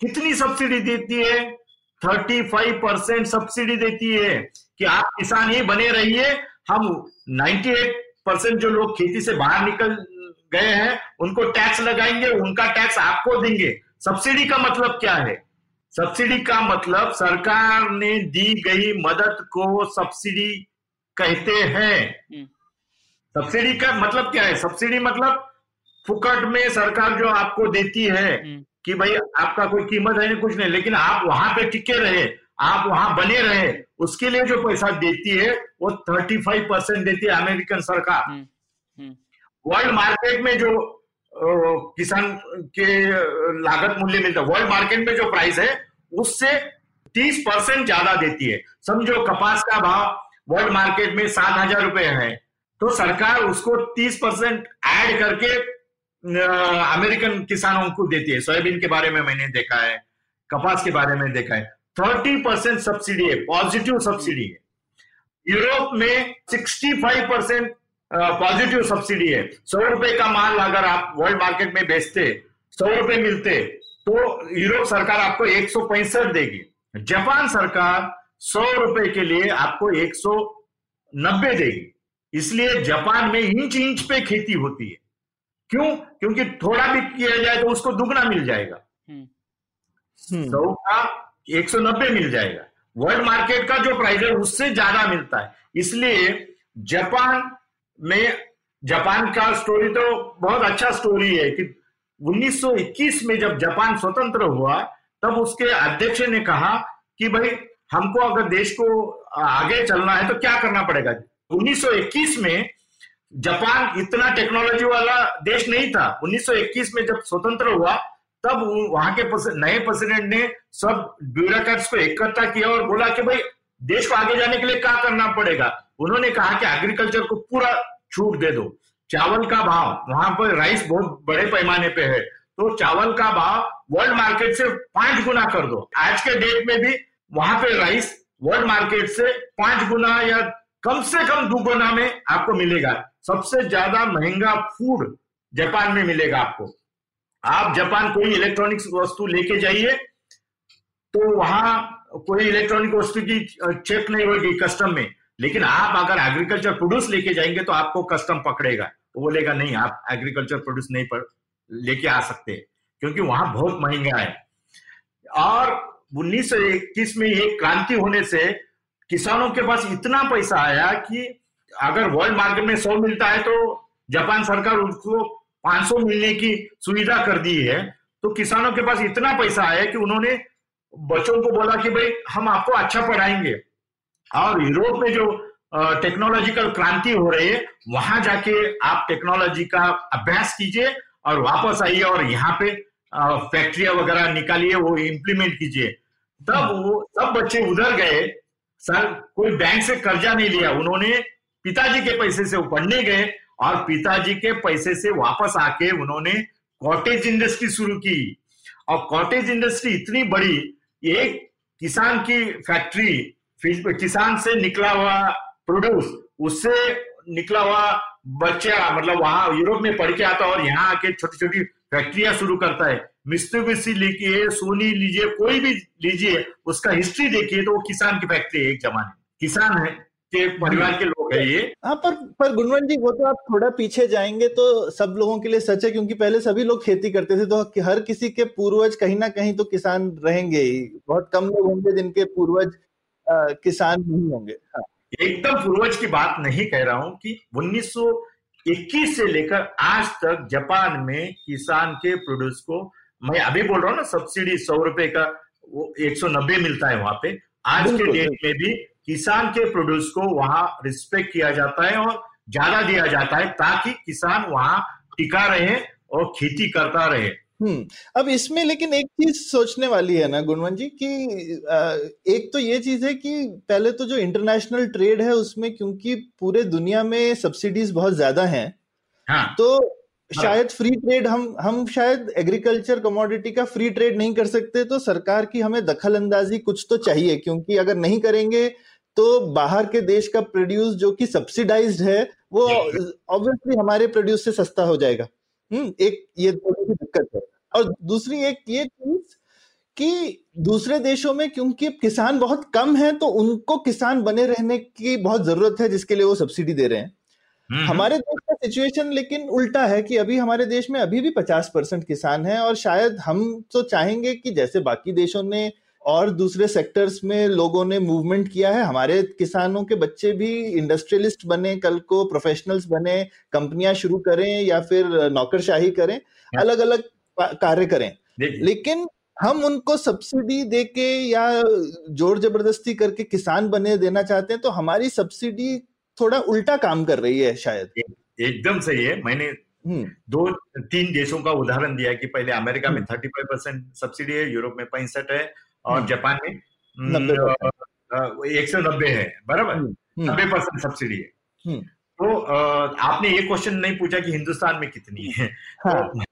कितनी सब्सिडी देती है? थर्टी फाइव परसेंट सब्सिडी देती है कि आप किसान ही बने रहिए। हम 98 परसेंट जो लोग खेती से बाहर निकल गए हैं उनको टैक्स लगाएँगे उनका टैक्स आपको देंगे। सब्सिडी का मतलब क्या है? सब्सिडी का मतलब सरकार ने दी गई मदद को सब्सिडी कहते हैं। हम्म। सब्सिडी का मतलब क्या है? सब्सिडी मतलब फुकट में सरकार जो आपको देती है हम्म। कि भाई आपका कोई कीमत है नहीं कुछ नहीं लेकिन आप वहाँ पे टिके रहे आप वहाँ बने रहे उसके लिए जो पैसा देती है वो थर्टी फाइव परसेंट देती है अमेरिकन सरकार। हम्म, हम्म, वर्ल्ड मार्केट में जो किसान के लागत मूल्य मिलता है वर्ल्ड मार्केट में जो प्राइस है उससे तीस परसेंट ज़्यादा देती है। समझो कपास का भाव वर्ल्ड मार्केट में सात हज़ार रुपए है तो सरकार उसको तीस परसेंट एड करके अमेरिकन किसानों को देती है। सोयाबीन के बारे में मैंने देखा है, कपास के बारे में देखा है। थर्टी परसेंट सब्सिडी है, पॉजिटिव सब्सिडी है। यूरोप में 65 परसेंट पॉजिटिव सब्सिडी है। सौ रुपए का माल अगर आप वर्ल्ड मार्केट में बेचते, सौ रुपए मिलते तो यूरोप सरकार आपको एक सौ पैंसठ देगी। जापान सरकार सौ रुपए के लिए आपको एक सौ नब्बे देगी। इसलिए जापान में इंच इंच पे खेती होती है। क्यों? क्योंकि थोड़ा भी किया जाए तो उसको दुगना मिल जाएगा। हम्म, हम्म, सौ का एक सौ नब्बे मिल जाएगा। वर्ल्ड मार्केट का जो प्राइस है उससे ज़्यादा मिलता है। इसलिए जापान में जापान का स्टोरी तो बहुत अच्छा स्टोरी है कि 1921 में जब जापान स्वतंत्र हुआ तब उसके अध्यक्ष ने कहा कि भाई हमको अगर देश को आगे चलना है तो क्या करना पड़ेगा? 1921 में जापान इतना टेक्नोलॉजी वाला देश नहीं था। 1921 में जब स्वतंत्र हुआ, तब वहाँ के नए प्रेसिडेंट ने सब ब्यूरोक्रेट्स को इकट्ठा किया और बोला कि भाई, देश को आगे जाने के लिए क्या करना पड़ेगा? उन्होंने कहा कि एग्रीकल्चर को पूरा छूट दे दो। चावल का भाव, वहाँ पर राइस बहुत बड़े पैमाने पे है। तो चावल का भाव वर्ल्ड मार्केट से पाँच गुना कर दो। आज के डेट में भी वहाँ पे राइस वर्ल्ड मार्केट से पाँच गुना या कम से कम दो गुना में आपको मिलेगा। सबसे ज़्यादा महँगा फ़ूड जापान में मिलेगा आपको। आप जापान कोई इलेक्ट्रॉनिक्स वस्तु लेके जाइए तो वहाँ कोई इलेक्ट्रॉनिक वस्तु की चेक नहीं होगी कस्टम में। लेकिन आप अगर एग्रीकल्चर प्रोड्यूस लेके जाएँगे तो आपको कस्टम पकड़ेगा। वो बोलेगा, नहीं, आप एग्रीकल्चर प्रोड्यूस नहीं पर लेके आ सकते, क्योंकि वहाँ बहुत महँगा है। और 1921 में ये क्रांति होने से किसानों के पास इतना पैसा आया कि अगर वर्ल्ड मार्केट में सौ मिलता है तो जापान सरकार उसको 500 मिलने की सुविधा कर दी है। तो किसानों के पास इतना पैसा आया कि उन्होंने बच्चों को बोला कि भाई, हम आपको अच्छा पढ़ाएँगे। और यूरोप में जो टेक्नोलॉजिकल क्रांति हो रही है, वहाँ जाके आप टेक्नोलॉजी का अभ्यास कीजिए और वापस आइए और यहाँ पे फैक्ट्रियाँ वगैरह निकालिए, वो इम्प्लीमेंट कीजिए। तब वो सब बच्चे उधर गए। सर, कोई बैंक से कर्जा नहीं लिया। उन्होंने पिताजी के पैसे से वो पढ़ने गए और पिताजी के पैसे से वापस आके उन्होंने कॉटेज इंडस्ट्री शुरू की। और कॉटेज इंडस्ट्री इतनी बड़ी एक किसान की फैक्ट्री किसान से निकला हुआ प्रोड्यूस उससे निकला हुआ बच्चा मतलब वहाँ यूरोप में पढ़ के आता और यहाँ आके छोटी छोटी फैक्ट्रियाँ शुरू करता है। मिस्टूबिशी लिखिए, सोनी लीजिए, कोई भी लीजिए, उसका हिस्ट्री देखिए तो वो किसान की फैक्ट्री है एक जमाने किसान है। के परिवार के लोग हैं ये। हाँ पर पर गुणवंत जी वो तो आप थोड़ा पीछे जाएँगे तो सब लोगों के लिए सच है क्योंकि पहले सभी लोग खेती करते थे तो हर किसी के पूर्वज कहीं ना कहीं तो किसान रहेंगे ही। बहुत कम लोग होंगे जिनके पूर्वज आ, किसान नहीं होंगे। हाँ। एकदम पूर्वज की बात नहीं कह रहा हूँ कि 1921 से लेकर आज तक जापान में किसान के प्रोड्यूस को मैं अभी बोल रहा हूँ ना सब्सिडी सौ रुपए का वो एक सौ नब्बे मिलता है वहाँ पे। आज के डेट में भी किसान के प्रोड्यूस को वहाँ रिस्पेक्ट किया जाता है और ज़्यादा दिया जाता है ताकि किसान वहाँ टिका रहे और खेती करता रहे हम्म अब इसमें लेकिन एक चीज़ सोचने वाली है ना गुणवंत जी कि एक तो ये चीज़ है कि पहले तो जो इंटरनेशनल ट्रेड है उसमें क्योंकि पूरे दुनिया में सब्सिडीज बहुत ज़्यादा हैं हाँ, तो हाँ। शायद फ्री ट्रेड हम हम शायद एग्रीकल्चर कमोडिटी का फ्री ट्रेड नहीं कर सकते तो सरकार की हमें दखल अंदाजी कुछ तो चाहिए क्योंकि अगर नहीं करेंगे तो बाहर के देश का प्रोड्यूस जो कि सब्सिडाइज्ड है वो ऑब्वियसली हमारे प्रोड्यूस से सस्ता हो जाएगा। हम्म एक ये दिक्कत है। और दूसरी एक ये चीज़ कि दूसरे देशों में क्योंकि किसान बहुत कम है तो उनको किसान बने रहने की बहुत ज़रूरत है जिसके लिए वो सब्सिडी दे रहे हैं। हम्म। हमारे देश का सिचुएशन लेकिन उल्टा है कि अभी हमारे देश में अभी भी पचास परसेंट किसान हैं और शायद हम तो चाहेंगे कि जैसे बाकी देशों ने और दूसरे सेक्टर्स में लोगों ने मूवमेंट किया है। हमारे किसानों के बच्चे भी इंडस्ट्रियलिस्ट बने कल को प्रोफेशनल्स बने कंपनियाँ शुरू करें या फिर नौकरशाही करें हाँ। अलग अलग कार्य करें। लेकिन हम उनको सब्सिडी देके या ज़ोर ज़बरदस्ती करके किसान बने देना चाहते हैं तो हमारी सब्सिडी थोड़ा उल्टा काम कर रही है शायद। एकदम सही है। मैंने हम्म। दो तीन देशों का उदाहरण दिया कि पहले अमेरिका में थर्टी फाइव परसेंट सब्सिडी है यूरोप में पैंसठ है और हम्म। जापान में? हम्म, एक सौ नब्बे है बराबर? नब्बे परसेंट सब्सिडी है। तो आपने ये क्वेश्चन नहीं पूछा कि हिंदुस्तान में कितनी है। हाँ। तो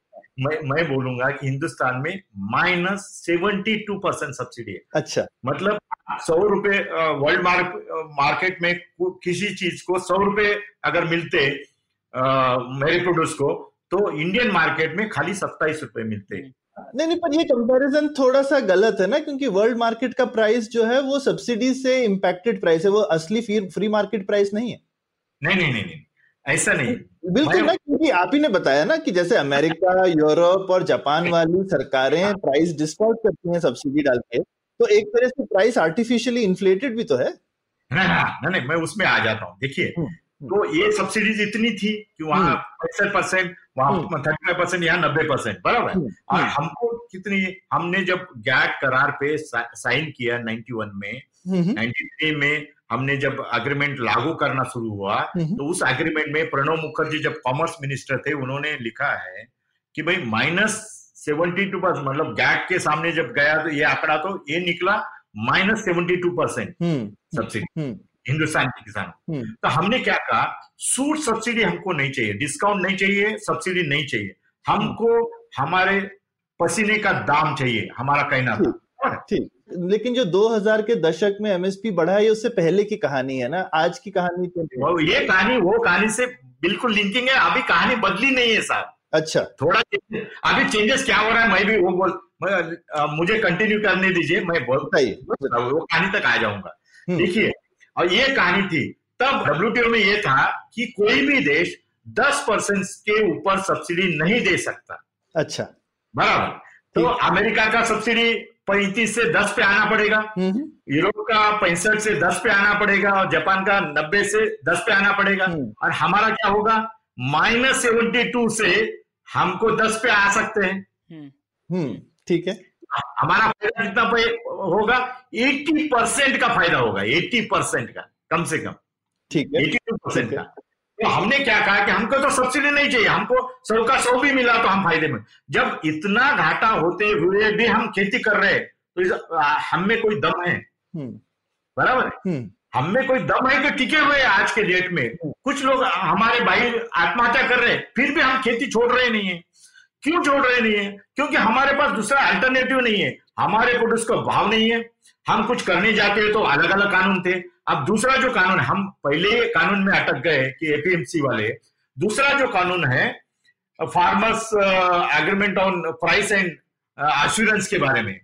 मैं मैं बोलूँगा कि हिंदुस्तान में minus seventy two percent subsidy है। अच्छा। मतलब सौ रुपए वर्ल्ड मार्केट में किसी चीज़ को सौ रुपए अगर मिलते मेरे प्रोड्यूस को तो इंडियन मार्केट में खाली सत्ताईस रुपए मिलते। नहीं नहीं पर ये कंपैरिजन थोड़ा सा गलत है ना क्योंकि वर्ल्ड मार्केट का प्राइस जो है वो सब्सिडी से इम्पैक्टेड प्राइस है वो असली फ्री मार्केट प्राइस नहीं है। नहीं नहीं नहीं नहीं ऐसा नहीं। बिल्कुल ना क्योंकि आप ही ने बताया ना कि जैसे अमेरिका यूरोप और जापान वाली सरकारें प्राइस डिस्काउंट करती हैं सब्सिडी डाल के तो एक तरह से प्राइस आर्टिफिशियली इन्फ्लेटेड भी तो है। नहीं नहीं मैं उसमें आ जाता हूँ। देखिए हम्म। तो ये सब्सिडीज इतनी थी कि वहाँ हम्म। पैंसठ परसेंट वहाँ थर्टी फाइव परसेंट यहाँ नब्बे परसेंट बराबर और हमको कितनी हमने जब गैट करार पे साइन किया नाइन्टी वन में नाइन्टी थ्री में हमने जब अग्रीमेंट लागू करना शुरू हुआ तो उस एग्रीमेंट में प्रणब मुखर्जी जब कॉमर्स मिनिस्टर थे उन्होंने लिखा है कि भाई माइनस सेवेंटी टू परसेंट मतलब गैट के सामने जब गया तो ये आंकड़ा तो ये निकला minus seventy two percent subsidy Hindustan के किसानों। हम्म। तो हमने क्या कहा? सूट सब्सिडी हमको नहीं चाहिए डिस्काउंट नहीं चाहिए सब्सिडी नहीं चाहिए। हमको हमारे पसीने का दाम चाहिए हमारा कहना था। ठीक लेकिन जो 2000 के दशक में एमएसपी बढ़ा है उससे पहले की कहानी है ना? आज की कहानी तो वो ये कहानी वो कहानी से बिल्कुल लिंकिंग है। अभी कहानी बदली नहीं है सर अच्छा। थोड़ा अभी चेंजेस क्या हो रहा है मैं भी वो बोल आ, मुझे कंटिन्यू करने दीजिए मैं बोलता ही वो कहानी तक आ जाऊँगा। हम्म। देखिए और ये कहानी थी। तब डब्ल्यूटीओ में ये था कि कोई भी देश दस परसेंट के ऊपर सब्सिडी नहीं दे सकता। अच्छा। बराबर। तो अमेरिका का सब्सिडी पैंतीस से दस पे आना पड़ेगा। हम्म। यूरोप का पैंसठ से दस पे आना पड़ेगा और जापान का नब्बे से दस पे आना पड़ेगा। हम्म। और हमारा क्या होगा? माइनस सेवेंटी टू से हमको दस पे आ सकते हैं। हम्म। ठीक है। हमारा फ़ायदा कितना पे होगा एट्टी परसेंट का फ़ायदा होगा एट्टी परसेंट का कम से कम। ठीक है। एट्टी टू परसेंट का। तो हमने क्या कहा कि हमको तो सब्सिडी नहीं चाहिए हमको सौ का सौ भी मिला तो हम फ़ायदे में। जब इतना घाटा होते हुए भी हम खेती कर रहे हैं तो हम में कोई दम है। हम्म। बराबर हम्म। हम में कोई दम है कि टिके हुए आज के डेट में? हम्म। कुछ लोग हमारे भाई आत्महत्या कर रहे हैं फिर भी हम खेती छोड़ रहे नहीं है। क्यों छोड़ रहे नहीं है? क्योंकि हमारे पास दूसरा अल्टरनेटिव नहीं है। हमारे का भाव नहीं है। हम कुछ करने जाते तो अलग अलग कानून थे। अब दूसरा जो कानून, हम पहले कानून में अटक गए कि एपीएमसी वाले, दूसरा जो कानून है farmers agreement on price and assurance के बारे में,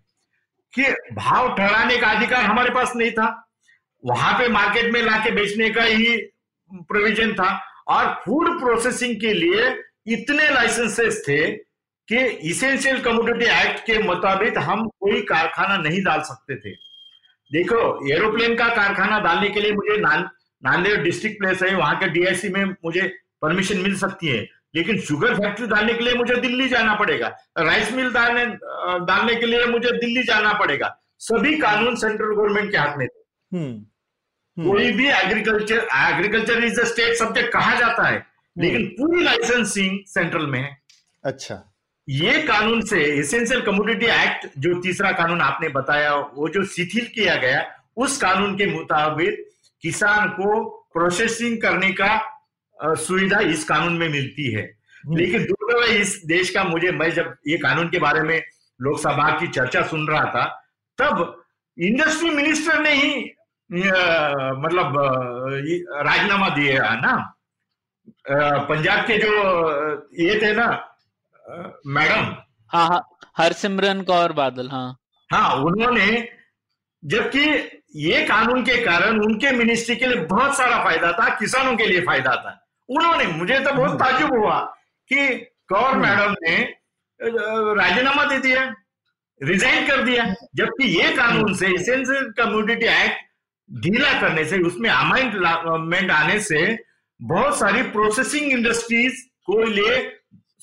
कि भाव ठहराने का अधिकार हमारे पास नहीं था। वहाँ पे मार्केट में लाके बेचने का ही प्रोविज़न था। और फ़ूड प्रोसेसिंग के लिए इतने लाइसेंसेस थे कि इसेंशियल कमोडिटी एक्ट के मुताबिक हम कोई कारखाना नहीं डाल सकते थे। देखो एरोप्लेन का कारखाना डालने के लिए मुझे नान नांदेड़ डिस्ट्रिक्ट प्लेस है वहाँ के डीआईसी में मुझे परमिशन मिल सकती है। लेकिन शुगर फैक्ट्री डालने के लिए मुझे दिल्ली जाना पड़ेगा। राइस मिल डालने डालने के लिए मुझे दिल्ली जाना पड़ेगा। सभी कानून सेंट्रल गवर्नमेंट के हाथ में थे। हम्म, हम्म, कोई भी agriculture agriculture is a state subject कहा जाता है। लेकिन पूरी लाइसेंसिंग सेंट्रल में है। अच्छा। ये कानून से एसेंशियल कमोडिटी एक्ट जो तीसरा कानून आपने बताया वो जो शिथिल किया गया उस कानून के मुताबिक किसान को प्रोसेसिंग करने का सुविधा इस कानून में मिलती है। लेकिन दुर्दैव है इस देश का मुझे मैं जब ये कानून के बारे में लोकसभा की चर्चा सुन रहा था तब इंडस्ट्री मिनिस्टर ने ही अ, मतलब राजीनामा दिया ना? पंजाब के जो ये थे ना मैडम। हाँ हाँ हरसिमरन कौर बादल हाँ। हाँ उन्होंने जबकि ये कानून के कारण उनके मिनिस्ट्री के लिए बहुत सारा फ़ायदा था किसानों के लिए फ़ायदा था। उन्होंने मुझे तो बहुत ताजुब हुआ कि कौर मैडम ने राजीनामा दे दिया रिजाइन कर दिया। जबकि ये कानून से इसेंशियल कम्युनिटी एक्ट ढीला करने से उसमें अमेंडमेंट आने से बहुत सारी प्रोसेसिंग इंडस्ट्रीज़ को लिए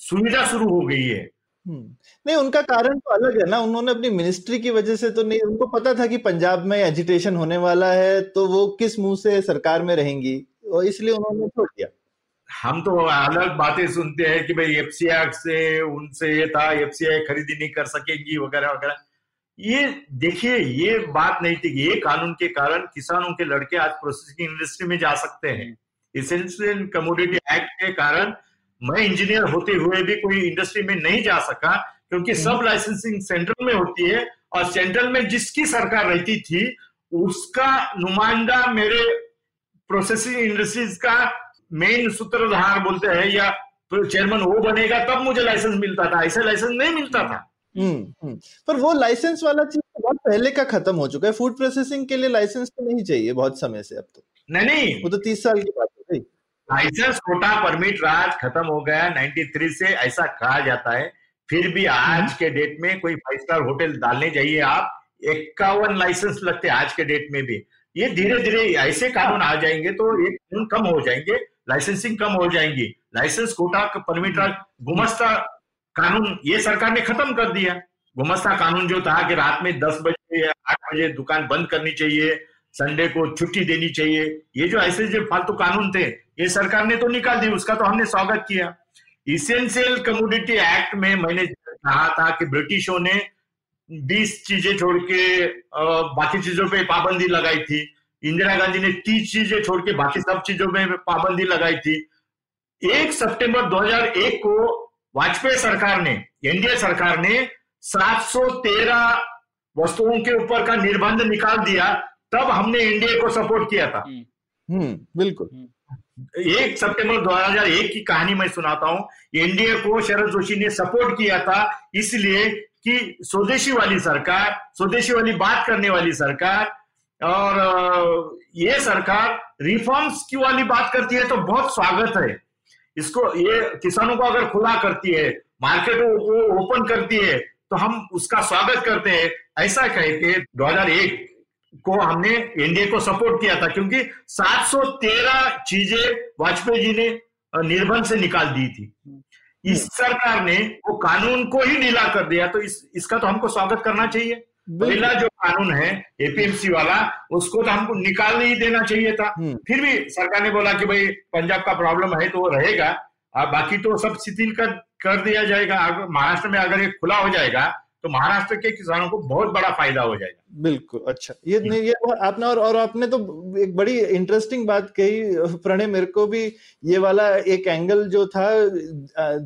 सुविधा शुरू हो गई है। हम्म, नहीं उनका कारण तो अलग है ना। उन्होंने अपनी मिनिस्ट्री की वजह से तो नहीं उनको पता था कि पंजाब में एजिटेशन होने वाला है तो वो किस मुँह से सरकार में रहेंगी? और इसलिए उन्होंने छोड़ दिया। हम तो अलग बातें सुनते हैं कि भाई एफसीआई से उनसे ये था एफसीआई खरीदी नहीं कर सकेगी वगैरह वगैरह। ये देखिए ये बात नहीं थी ये कानून के कारण किसानों के लड़के आज प्रोसेसिंग इंडस्ट्री में जा सकते हैं। इसेंशियल कमोडिटी एक्ट के कारण मैं इंजीनियर होते हुए भी कोई इंडस्ट्री में नहीं जा सका क्योंकि सब लाइसेंसिंग सेंट्रल में होती है और सेंट्रल में जिसकी सरकार रहती थी उसका नुमाइंदा मेरे प्रोसेसिंग इंडस्ट्रीज़ का मेन सूत्रधार बोलते हैं या चेयरमैन वो बनेगा तब मुझे लाइसेंस मिलता था। ऐसे लाइसेंस नहीं मिलता था। हम्म हम्म। पर वो लाइसेंस वाला चीज़ तो बहुत पहले का खत्म हो चुका है। फ़ूड प्रोसेसिंग के लिए लाइसेंस तो नहीं चाहिए बहुत समय से अब तो। नहीं नहीं। वो तो तीस साल की बात हो गई। लाइसेंस कोटा परमिट राज खत्म हो गया 93 से, ऐसा कहा जाता है। फिर भी आज के डेट में कोई फाइव स्टार होटल डालने जाइए आप। इक्यावन लाइसेंस लगते आज के डेट में भी। ये धीरे धीरे ऐसे कानून आ जाएँगे तो ये कानून कम हो जाएँगे लाइसेंसिंग कम हो जाएँगी। लाइसेंस कोटा परमिट राज, गुमस्ता कानून, ये सरकार ने खत्म कर दिया। गुमस्ता कानून जो था कि रात में दस बजे आठ बजे दुकान बंद करनी चाहिए संडे को छुट्टी देनी चाहिए। ये जो ऐसे जो फालतू कानून थे, ये सरकार ने तो निकाल दी उसका तो हमने स्वागत किया। इसेंशियल कमोडिटी एक्ट में मैंने कहा था कि ब्रिटिशों ने 20 चीज़ें छोड़ के बाकी चीज़ों पे पाबंदी लगाई थी। इंदिरा गांधी ने 30 चीज़ें छोड़ के बाकी सब चीज़ों में पाबंदी लगाई थी। एक सितंबर 2001 को वाजपेयी सरकार ने, एनडीए सरकार ने 713 वस्तुओं के ऊपर का निर्बंध निकाल दिया। तब हमने एनडीए को सपोर्ट किया था। हम्म। बिल्कुल। एक सितंबर 2001 की कहानी मैं सुनाता हूँ। एनडीए को शरद जोशी ने सपोर्ट किया था इसलिए कि स्वदेशी वाली सरकार स्वदेशी वाली बात करने वाली सरकार और ये सरकार रिफॉर्म्स की वाली बात करती है तो बहुत स्वागत है। इसको ये किसानों को अगर खुला करती है मार्केट को ओपन करती है तो हम उसका स्वागत करते हैं। ऐसा कह के 2001 को हमने एनडीए को सपोर्ट किया था क्योंकि 713 चीज़ें वाजपेयी जी ने निर्बंध से निकाल दी थी। इस सरकार ने वो कानून को ही ढीला कर दिया तो इस इसका तो हमको स्वागत करना चाहिए। पहला जो कानून है एपीएमसी वाला उसको तो हमको निकाल नहीं देना चाहिए था। हम्म। फिर भी सरकार ने बोला कि भाई पंजाब का प्रॉब्लम है तो वो रहेगा बाकी तो सब शिथिल कर कर दिया जाएगा। महाराष्ट्र में अगर ये खुला हो जाएगा तो महाराष्ट्र के किसानों को बहुत बड़ा फ़ायदा हो जाएगा। बिल्कुल अच्छा। ये नहीं ये आपने और और आपने तो एक बड़ी इंटरेस्टिंग बात कही प्रणय मेरे को भी ये वाला एक एंगल जो था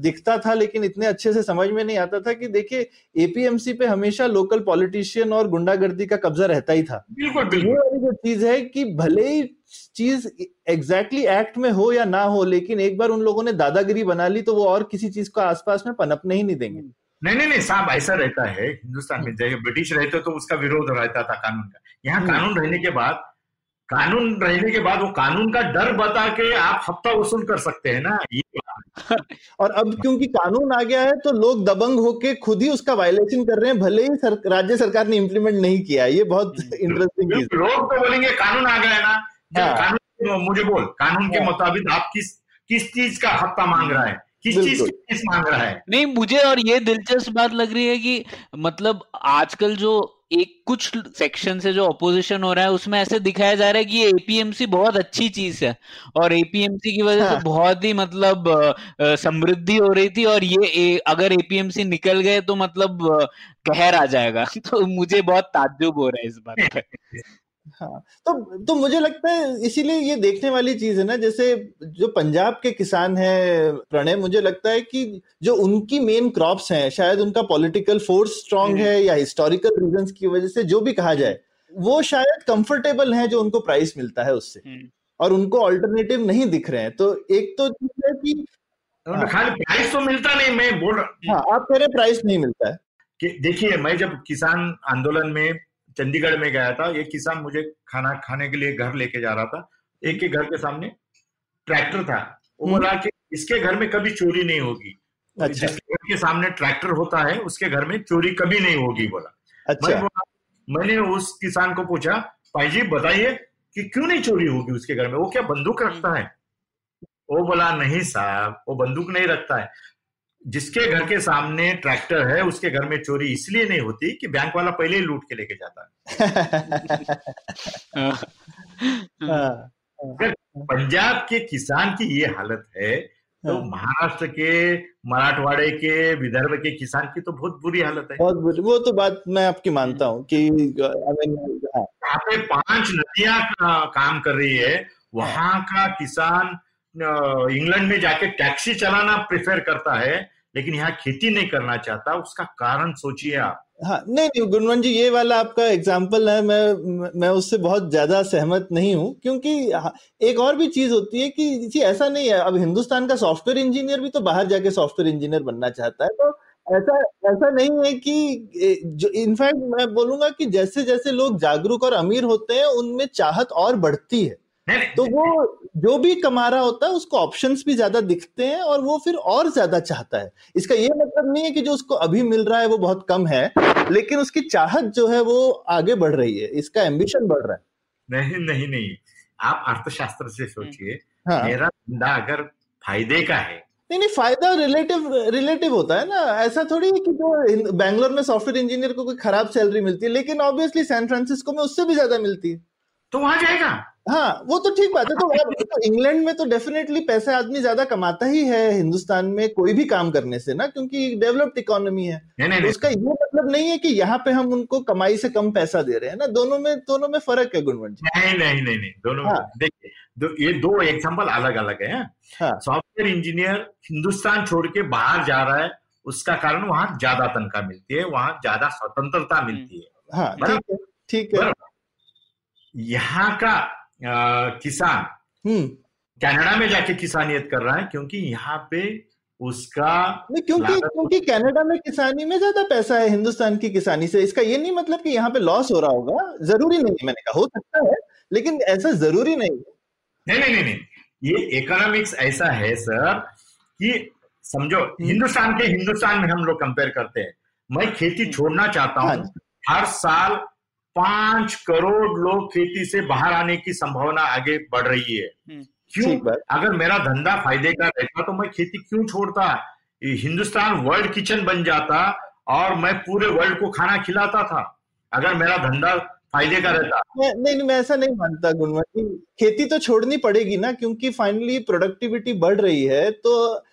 दिखता था लेकिन इतने अच्छे से समझ में नहीं आता था कि देखिए एपीएमसी पे हमेशा लोकल पॉलिटिशियन और गुंडागर्दी का कब्जा रहता ही था। बिल्कुल ये बिल्कुल। वाली जो चीज़ है कि भले ही चीज़ एग्जैक्टली एक्ट में हो या ना हो लेकिन एक बार उन लोगों ने दादागिरी बना ली तो वो और किसी चीज़ को आसपास में पनपने ही नहीं देंगे। नहीं नहीं नहीं साहब ऐसा रहता है हिंदुस्तान में जैसे ब्रिटिश रहते तो उसका विरोध रहता था कानून का यहाँ हम्म। कानून रहने के बाद कानून रहने के बाद वो कानून का डर बता के आप हफ़्ता वसूल कर सकते हैं ना ये और अब क्योंकि कानून आ गया है तो लोग दबंग होके खुद ही उसका वायलेशन कर रहे हैं भले ही सर, राज्य सरकार ने इम्प्लीमेंट नहीं किया ये बहुत इंटरेस्टिंग चीज़ लोग तो बोलेंगे कानून आ गया है ना हाँ। कानून मुझे बोल कानून के हाँ। मुताबिक आप किस किस चीज़ का हफ़्ता मांग रहा है किस चीज़ की फ़ीस मांग रहा है? नहीं मुझे और ये दिलचस्प बात लग रही है कि मतलब आजकल जो एक कुछ सेक्शन से जो अपोजिशन हो रहा है उसमें ऐसे दिखाया जा रहा है कि ये एपीएमसी बहुत अच्छी चीज़ है और एपीएमसी की वजह हाँ। से बहुत ही मतलब समृद्धि हो रही थी और ये ए, अगर एपीएमसी निकल गए तो मतलब कहर आ जाएगा। तो मुझे बहुत ताज्जुब हो रहा है इस बात पे। हाँ तो तो मुझे लगता है इसीलिए ये देखने वाली चीज़ है ना जैसे जो पंजाब के किसान हैं प्रणय मुझे लगता है कि जो उनकी मेन क्रॉप्स हैं शायद उनका पॉलिटिकल फोर्स स्ट्रांग। है या हिस्टोरिकल रीजंस की वजह से जो भी कहा जाए वो शायद कंफर्टेबल हैं जो उनको प्राइस मिलता है उससे हम्म। और उनको ऑल्टरनेटिव नहीं दिख रहे हैं तो एक तो चीज़ है कि हाँ। खाली प्राइस तो मिलता नहीं मैं बोल रहा हाँ आप कह रहे प्राइस नहीं मिलता है देखिए मैं जब किसान आंदोलन में चंडीगढ़ में गया था एक किसान मुझे खाना खाने के लिए घर लेके जा रहा था एक के घर के सामने ट्रैक्टर था। वो हम्म। बोला कि इसके घर में कभी चोरी नहीं होगी। अच्छा। जिसके घर के सामने ट्रैक्टर होता है उसके घर में चोरी कभी नहीं होगी बोला। अच्छा। मैं बोला मैंने उस किसान को पूछा भाई जी बताइए कि क्यों नहीं चोरी होगी उसके घर में? वो क्या बंदूक रखता है? वो बोला नहीं साहब वो बंदूक नहीं रखता है। जिसके घर के सामने ट्रैक्टर है उसके घर में चोरी इसलिए नहीं होती कि बैंक वाला पहले ही लूट के लेके जाता है। हाँ। हाँ, अगर पंजाब के किसान की ये हालत है तो हाँ। महाराष्ट्र के मराठवाड़े के विदर्भ के किसान की तो बहुत बुरी हालत है। बहुत बुरी। वो तो बात मैं आपकी मानता हूँ कि आई यहाँ पे पाँच नदियाँ का- काम कर रही है वहाँ का किसान इंग्लैंड में जाके टैक्सी चलाना प्रेफर करता है लेकिन यहाँ खेती नहीं करना चाहता उसका कारण सोचिए आप। हाँ नहीं नहीं गुणवंत जी ये वाला आपका एग्ज़ाम्पल है मैं मैं उससे बहुत ज़्यादा सहमत नहीं हूँ क्योंकि हाँ, एक और भी चीज़ होती है कि जी ऐसा नहीं है अब हिंदुस्तान का सॉफ्टवेयर इंजीनियर भी तो बाहर जाके सॉफ्टवेयर इंजीनियर बनना चाहता है तो ऐसा ऐसा नहीं है कि जो इनफैक्ट मैं बोलूँगा कि जैसे जैसे लोग जागरूक और अमीर होते हैं उनमें चाहत और बढ़ती है। तो वो जो भी कमा रहा होता है उसको ऑप्शंस भी ज़्यादा दिखते हैं और वो फिर और ज़्यादा चाहता है। इसका ये मतलब नहीं है कि जो उसको अभी मिल रहा है वो बहुत कम है लेकिन उसकी चाहत जो है वो आगे बढ़ रही है। इसका एम्बिशन बढ़ रहा है। नहीं नहीं नहीं। आप अर्थशास्त्र से सोचिए। हाँ। मेरा धंधा अगर फ़ायदे का है। नहीं नहीं फ़ायदा रिलेटिव रिलेटिव होता है ना। ऐसा थोड़ी है कि जो बैंगलोर में सॉफ्टवेयर इंजीनियर को कोई खराब सैलरी मिलती है लेकिन ऑब्वियसली सैन फ्रांसिस्को में उससे भी ज़्यादा मिलती है। तो वहाँ जाएगा। हाँ वो तो ठीक बात है। तो तो इंग्लैंड में तो डेफिनेटली पैसे आदमी ज़्यादा कमाता ही है हिंदुस्तान में कोई भी काम करने से ना? क्योंकि डेवलप्ड इकोनॉमी है। नहीं नहीं तो उसका ये मतलब नहीं है कि यहाँ पे हम उनको कमाई से कम पैसा दे रहे हैं ना? दोनों में दोनों में फ़र्क है गुणवंत जी। नहीं नहीं नहीं नहीं दोनों हाँ। देखिए दो, ये दो एग्ज़ाम्पल अलग अलग है। सॉफ्टवेयर इंजीनियर हिंदुस्तान छोड़ के बाहर जा रहा है उसका कारण वहाँ ज़्यादा तनख्वाह मिलती है वहाँ ज़्यादा स्वतंत्रता मिलती है। हाँ ठीक है यहाँ का किसान। हम्म। कनाडा में जाके किसानियत कर रहा है क्योंकि यहाँ पे उसका नहीं क्योंकि क्योंकि कनाडा में किसानी में ज़्यादा पैसा है हिंदुस्तान की किसानी से। इसका ये नहीं मतलब कि यहाँ पे लॉस हो रहा होगा ज़रूरी नहीं है मैंने कहा। हो सकता है लेकिन ऐसा ज़रूरी नहीं है। नहीं नहीं नहीं नहीं। ये इकोनॉमिक्स ऐसा है सर कि समझो हिंदुस्तान के हिंदुस्तान में हम लोग कंपेयर करते हैं। मैं खेती छोड़ना चाहता हाँ हूँ हर साल पाँच करोड़ लोग खेती से बाहर आने की संभावना आगे बढ़ रही है। हम्म। क्यों? अगर मेरा धंधा फ़ायदे का रहता तो मैं खेती क्यों छोड़ता? हिंदुस्तान वर्ल्ड किचन बन जाता और मैं पूरे वर्ल्ड को खाना खिलाता था। अगर मेरा धंधा फ़ायदे का रहता। मैं नहीं नहीं मैं ऐसा नहीं मानता गुणवंत खेती तो छोड़नी पड़ेगी ना क्योंकि फाइनली प्रोडक्टिविटी बढ़ रही है तो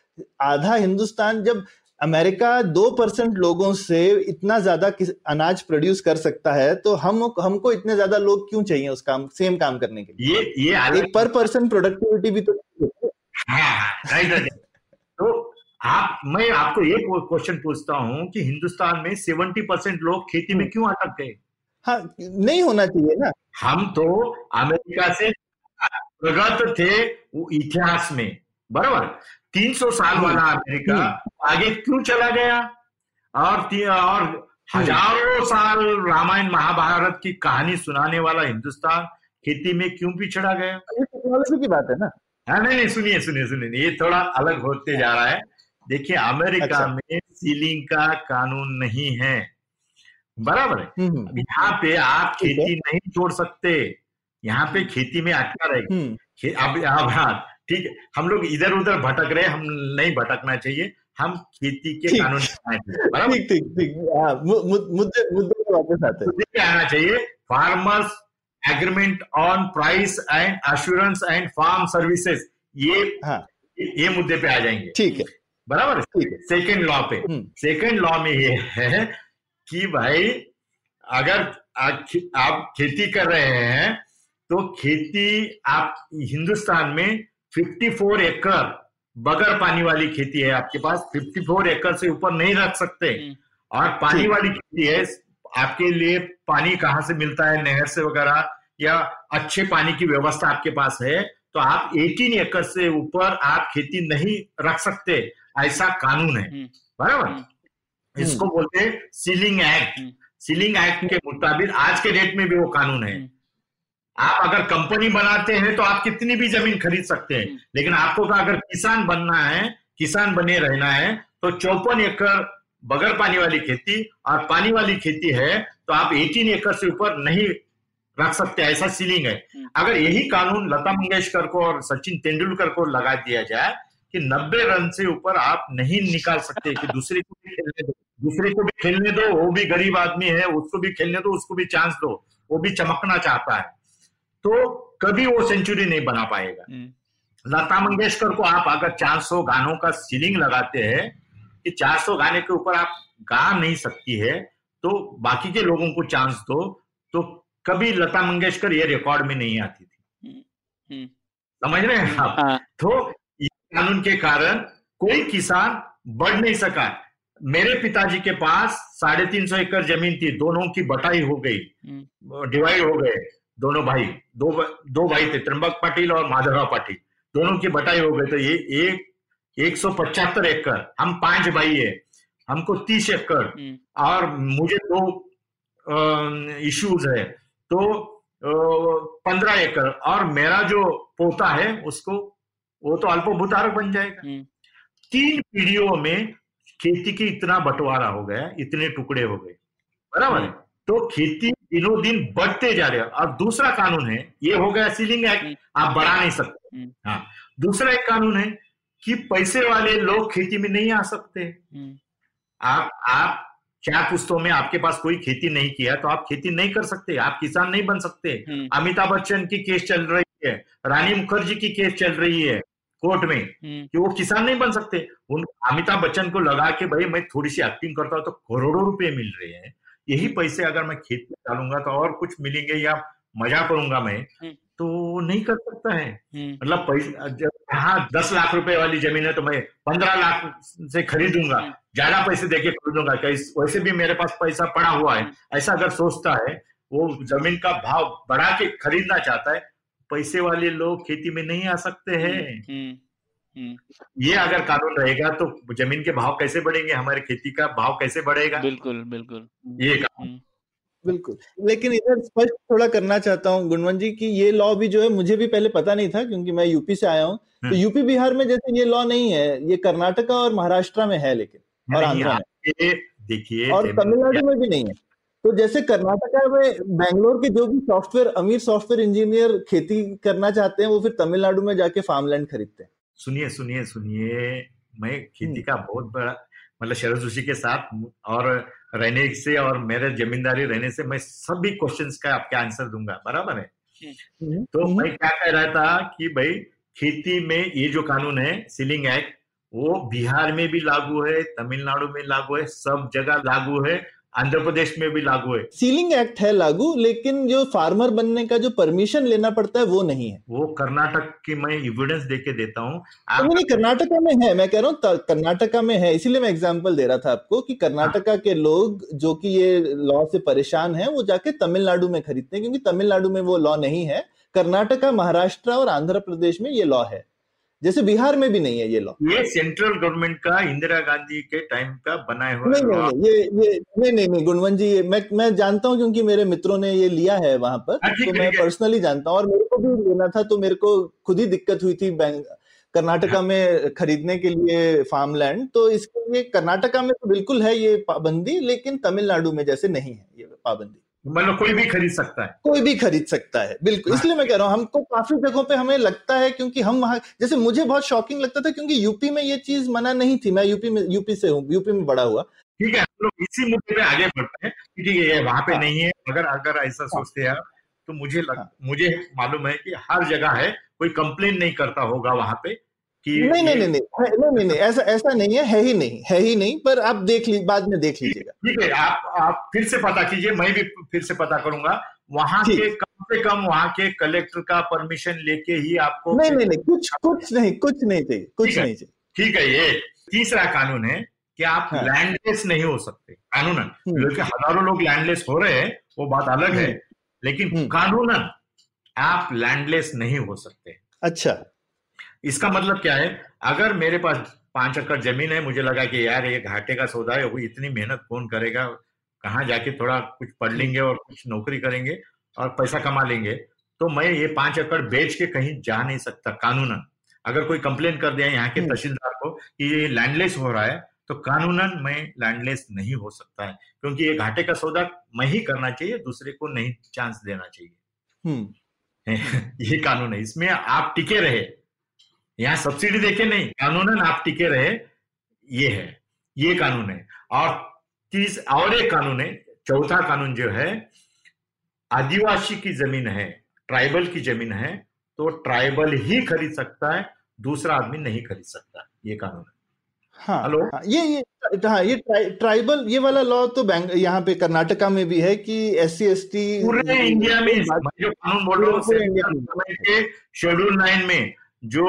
आधा हिंदुस्तान जब अमेरिका दो परसेंट लोगों से इतना ज़्यादा अनाज प्रोड्यूस कर सकता है तो हम हमको इतने ज़्यादा लोग क्यों चाहिए उस काम सेम काम करने के लिए? ये ये एक पर पर्सन प्रोडक्टिविटी भी तो हाँ, हाँ. तो आप मैं आपको ये क्वेश्चन पूछता हूँ कि हिंदुस्तान में सेवेंटी परसेंट लोग खेती में क्यों अटक गए? हाँ नहीं होना चाहिए ना। हम तो अमेरिका से प्रगत थे इतिहास में बराबर। 300 साल वाला अमेरिका आगे क्यों चला गया? और और हज़ारों साल रामायण महाभारत की कहानी सुनाने वाला हिंदुस्तान खेती में क्यों पिछड़ा गया? ये टेक्नोलॉजी की बात है ना। हाँ नहीं नहीं सुनिए सुनिए सुनिए ये थोड़ा अलग होते जा रहा है। देखिए अमेरिका अच्छा। में सीलिंग का कानून नहीं है। बराबर है। हम्म, हम्म, यहाँ पे आप खेती नहीं छोड़ सकते। यहाँ पे खेती में अटका रहेगा हम्म, अब अब हाँ ठीक है हम लोग इधर उधर भटक रहे हम नहीं भटकना चाहिए हम खेती के कानून ठीक ठीक ठीक हाँ, मुद्दे मुद्दे पे वापस आते हैं। आना चाहिए farmers agreement on price and assurance and farm services ये हाँ। ये मुद्दे पे आ जाएँगे। ठीक है। बराबर? ठीक है। सेकेंड लॉ पे। हम्म। सेकेंड लॉ में ये है कि भाई अगर आप खेती कर रहे हैं तो खेती आप हिंदुस्तान में 54 एकड़ बगैर पानी वाली खेती है आपके पास 54 एकड़ से ऊपर नहीं रख सकते हम्म। और पानी वाली खेती है आपके लिए पानी कहाँ से मिलता है नहर से वगैरह या अच्छे पानी की व्यवस्था आपके पास है तो आप 18 एकड़ से ऊपर आप खेती नहीं रख सकते ऐसा कानून है हम्म। बराबर हम्म। इसको बोलते सीलिंग एक्ट। सीलिंग एक्ट के मुताबिक आज के डेट में भी वो कानून है। आप अगर कंपनी बनाते हैं तो आप कितनी भी ज़मीन खरीद सकते हैं हम्म। लेकिन आपको तो अगर किसान बनना है किसान बने रहना है तो चौपन एकड़ बगैर पानी वाली खेती और पानी वाली खेती है तो आप 18 एकड़ से ऊपर नहीं रख सकते ऐसा सीलिंग है हम्म। अगर यही कानून लता मंगेशकर को और सचिन तेंदुलकर को लगा दिया जाए कि 90 रन से ऊपर आप नहीं निकाल सकते कि दूसरे को भी खेलने दो दूसरे को भी खेलने दो वो भी गरीब आदमी है उसको भी खेलने दो उसको भी चांस दो वो भी चमकना चाहता है तो कभी वो सेंचुरी नहीं बना पाएगा हम्म। लता मंगेशकर को आप अगर 400 गानों का सीलिंग लगाते हैं कि 400 गाने के ऊपर आप गा नहीं सकती है तो बाकी के लोगों को चांस दो तो कभी लता मंगेशकर ये रिकॉर्ड में नहीं आती थी हम्म। समझ रहे हैं आप हाँ तो कानून के कारण कोई किसान बढ़ नहीं सका मेरे पिताजी के पास साढ़े तीन सौ एकड़ ज़मीन थी दोनों की बटाई हो गई हम्म। डिवाइड हो गए दोनों भाई दो दो भाई थे त्रिम्बक पाटिल और माधवराव पाटिल। दोनों की बटाई हो गई तो ये एक एक सौ पचहत्तर एकड़ हम पाँच भाई है हमको तीस एकड़। हम्म। और मुझे दो इश्यूज़ है तो पंद्रह एकड़। और मेरा जो पोता है उसको वो तो अल्पभूतारक बन जाएगा। हम्म। तीन पीढ़ियों में खेती की इतना बंटवारा हो गया इतने टुकड़े हो गए। बराबर है? तो खेती दिनों दिन बढ़ते जा रहे हैं। और दूसरा कानून है ये हो गया सीलिंग एक्ट। आप बढ़ा नहीं सकते। हम्म। हाँ। दूसरा एक कानून है कि पैसे वाले लोग खेती में नहीं आ सकते। हम्म। आप आप चार पुस्तों में आपके पास कोई खेती नहीं किया तो आप खेती नहीं कर सकते। आप किसान नहीं बन सकते। हम्म। अमिताभ बच्चन की केस चल रही है रानी मुखर्जी की केस चल रही है कोर्ट में हम्म। कि वो किसान नहीं बन सकते। उन अमिताभ बच्चन को लगा के भाई मैं थोड़ी सी एक्टिंग करता हूँ तो करोड़ों रुपए मिल रहे हैं। यही पैसे अगर मैं खेत में डालूँगा तो और कुछ मिलेंगे या मज़ा करूँगा मैं हम्म। तो वो नहीं कर सकता है हम्म। मतलब यहाँ दस लाख रुपए वाली ज़मीन है तो मैं पंद्रह लाख से खरीदूँगा हम्म। ज़्यादा पैसे देके खरीदूँगा वैसे भी मेरे पास पैसा पड़ा हुआ है ऐसा अगर सोचता है वो ज़मीन का भाव बढ़ा के खरीदना चाहता है पैसे वाले लोग खेती में नहीं आ सकते हैं। ये अगर कानून रहेगा तो ज़मीन के भाव कैसे बढ़ेंगे? हमारे खेती का भाव कैसे बढ़ेगा? बिल्कुल बिल्कुल। ये कानून हम्म। बिल्कुल। लेकिन इधर स्पष्ट थोड़ा करना चाहता हूँ गुणवंत जी की ये लॉ भी जो है मुझे भी पहले पता नहीं था क्योंकि मैं यूपी से आया हूँ। तो हम्म। यूपी बिहार में जैसे ये लॉ नहीं है ये कर्नाटका और महाराष्ट्र में है लेकिन और आंध्रा में। देखिए और तमिलनाडु में भी नहीं है। तो जैसे कर्नाटका में बैंगलोर के जो भी सॉफ्टवेयर अमीर सॉफ्टवेयर इंजीनियर खेती करना चाहते हैं वो फिर तमिलनाडु में जाके फार्मलैंड खरीदते हैं। सुनिए सुनिए सुनिए। मैं हम्म। खेती का बहुत बड़ा मतलब शरद जोशी के साथ और रहने से और मेरे जमींदारी रहने से मैं सभी क्वेश्चंस का आपके आंसर दूँगा बराबर है? तो हम्म। मैं क्या कह रहा था कि भाई खेती में ये जो कानून है सीलिंग एक्ट वो बिहार में भी लागू है तमिलनाडु में लागू है सब जगह लागू है। आंध्र प्रदेश में भी लागू है। सीलिंग एक्ट है लागू लेकिन जो फार्मर बनने का जो परमिशन लेना पड़ता है वो नहीं है। वो कर्नाटक की मैं एविडेंस देके देता हूँ। तो नहीं कर्नाटका में है मैं कह रहा हूँ कर्नाटका में है। इसीलिए मैं एग्जांपल दे रहा था आपको कि कर्नाटका के लोग जो कि ये लॉ से परेशान है वो जाके तमिलनाडु में खरीदते हैं क्योंकि तमिलनाडु में वो लॉ नहीं है। कर्नाटका महाराष्ट्र और आंध्र प्रदेश में ये लॉ है। जैसे बिहार में भी नहीं है ये लॉ ये सेंट्रल गवर्नमेंट का इंदिरा गांधी के टाइम का बनाए हुआ नहीं नहीं ये ये नहीं नहीं नहीं गुणवंत जी ये मैं मैं जानता हूँ क्योंकि मेरे मित्रों ने ये लिया है वहाँ पर हाँ, तो है, मैं पर्सनली जानता हूँ। और मेरे को भी लेना था तो मेरे को खुद ही दिक्कत हुई थी बैंक कर्नाटका में खरीदने के लिए फार्म लैंड तो इसके लिए कर्नाटका में तो बिल्कुल है ये पाबंदी लेकिन तमिलनाडु में जैसे नहीं है ये पाबंदी। मतलब कोई भी खरीद सकता है कोई भी खरीद सकता है बिल्कुल हाँ। इसलिए मैं कह रहा हूँ हमको काफ़ी जगहों पे हमें लगता है क्योंकि हम वहाँ जैसे मुझे बहुत शॉकिंग लगता था क्योंकि यूपी में ये चीज़ मना नहीं थी मैं यूपी में यूपी से हूँ यूपी में बड़ा हुआ ठीक है हम लोग इसी मुद्दे पे आगे बढ़ते हैं ठीक है ये वहाँ पे हाँ। नहीं है अगर अगर ऐसा सोचते हैं तो मुझे लग, हाँ। मुझे मालूम है कि हर जगह है कोई कंप्लेन नहीं करता होगा वहाँ पे कि नहीं नहीं नहीं नहीं नहीं नहीं ऐसा ऐसा नहीं है है ही नहीं है ही नहीं पर आप देख ली बाद में देख लीजिएगा ठीक है आप आप फिर से पता कीजिए मैं भी फिर से पता करूँगा वहाँ के कम से कम वहाँ के कलेक्टर का परमिशन लेके ही आपको नहीं नहीं नहीं कुछ कुछ नहीं कुछ नहीं चाहिए कुछ नहीं चाहिए ठीक है ये तीसरा कानून है कि आप हाँ। लैंडलेस नहीं हो सकते कानूनन हम्म। क्योंकि हज़ारों लोग लैंडलेस हो रहे हैं वो बात अलग है हम्म। लेकिन हम्म। कानूनन आप लैंडलेस नहीं हो सकते अच्छा इसका मतलब क्या है? अगर मेरे पास पाँच एकड़ ज़मीन है मुझे लगा कि यार ये घाटे का सौदा है वो इतनी मेहनत कौन करेगा? कहाँ जाके थोड़ा कुछ पढ़ लेंगे और कुछ नौकरी करेंगे और पैसा कमा लेंगे? तो मैं ये पाँच एकड़ बेच के कहीं जा नहीं सकता कानूनन। अगर कोई कंप्लेन कर दिया यहाँ के हम्म। तहसीलदार को कि ये लैंडलेस हो रहा है तो कानूनन मैं लैंडलेस नहीं हो सकता है क्योंकि ये घाटे का सौदा मैं ही करना चाहिए दूसरे को नहीं चांस देना चाहिए। हम्म। ये कानून है। इसमें आप टिके रहे। यहाँ सब्सिडी देके नहीं कानूनन आप टिके रहे ये है ये कानून है। और तीस और एक कानून है चौथा कानून जो है आदिवासी की ज़मीन है ट्राइबल की ज़मीन है तो ट्राइबल ही खरीद सकता है दूसरा आदमी नहीं खरीद सकता ये कानून है। हाँ हेलो? हाँ, ये ये हाँ ये ट्राइ, ट्राइबल ये वाला लॉ तो बैंक यहाँ पे कर्नाटका में भी है कि एस सी एस टी पूरे इंडिया में जो कानून बोल रहा हूँ शेड्यूल नाइन में जो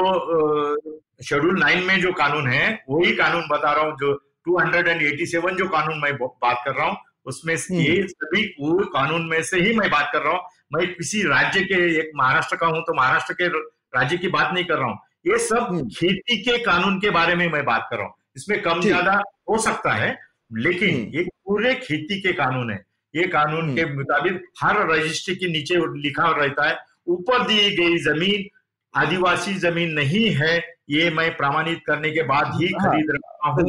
शेड्यूल नाइन में जो कानून है वही कानून बता रहा हूँ जो 287 जो कानून मैं बात कर रहा हूँ उसमें हम्म। ये सभी वो कानून में से ही मैं बात कर रहा हूँ मैं किसी राज्य के एक महाराष्ट्र का हूँ तो महाराष्ट्र के राज्य की बात नहीं कर रहा हूँ ये सब हम्म। खेती के कानून के बारे में मैं बात कर रहा हूँ इसमें कम ज़्यादा हो सकता है लेकिन हम्म। ये पूरे खेती के कानून है ये कानून के मुताबिक हर रजिस्ट्री के नीचे लिखा रहता है ऊपर दी गई ज़मीन आदिवासी ज़मीन नहीं है ये मैं प्रमाणित करने के बाद ही हाँ, खरीद रहा हूँ।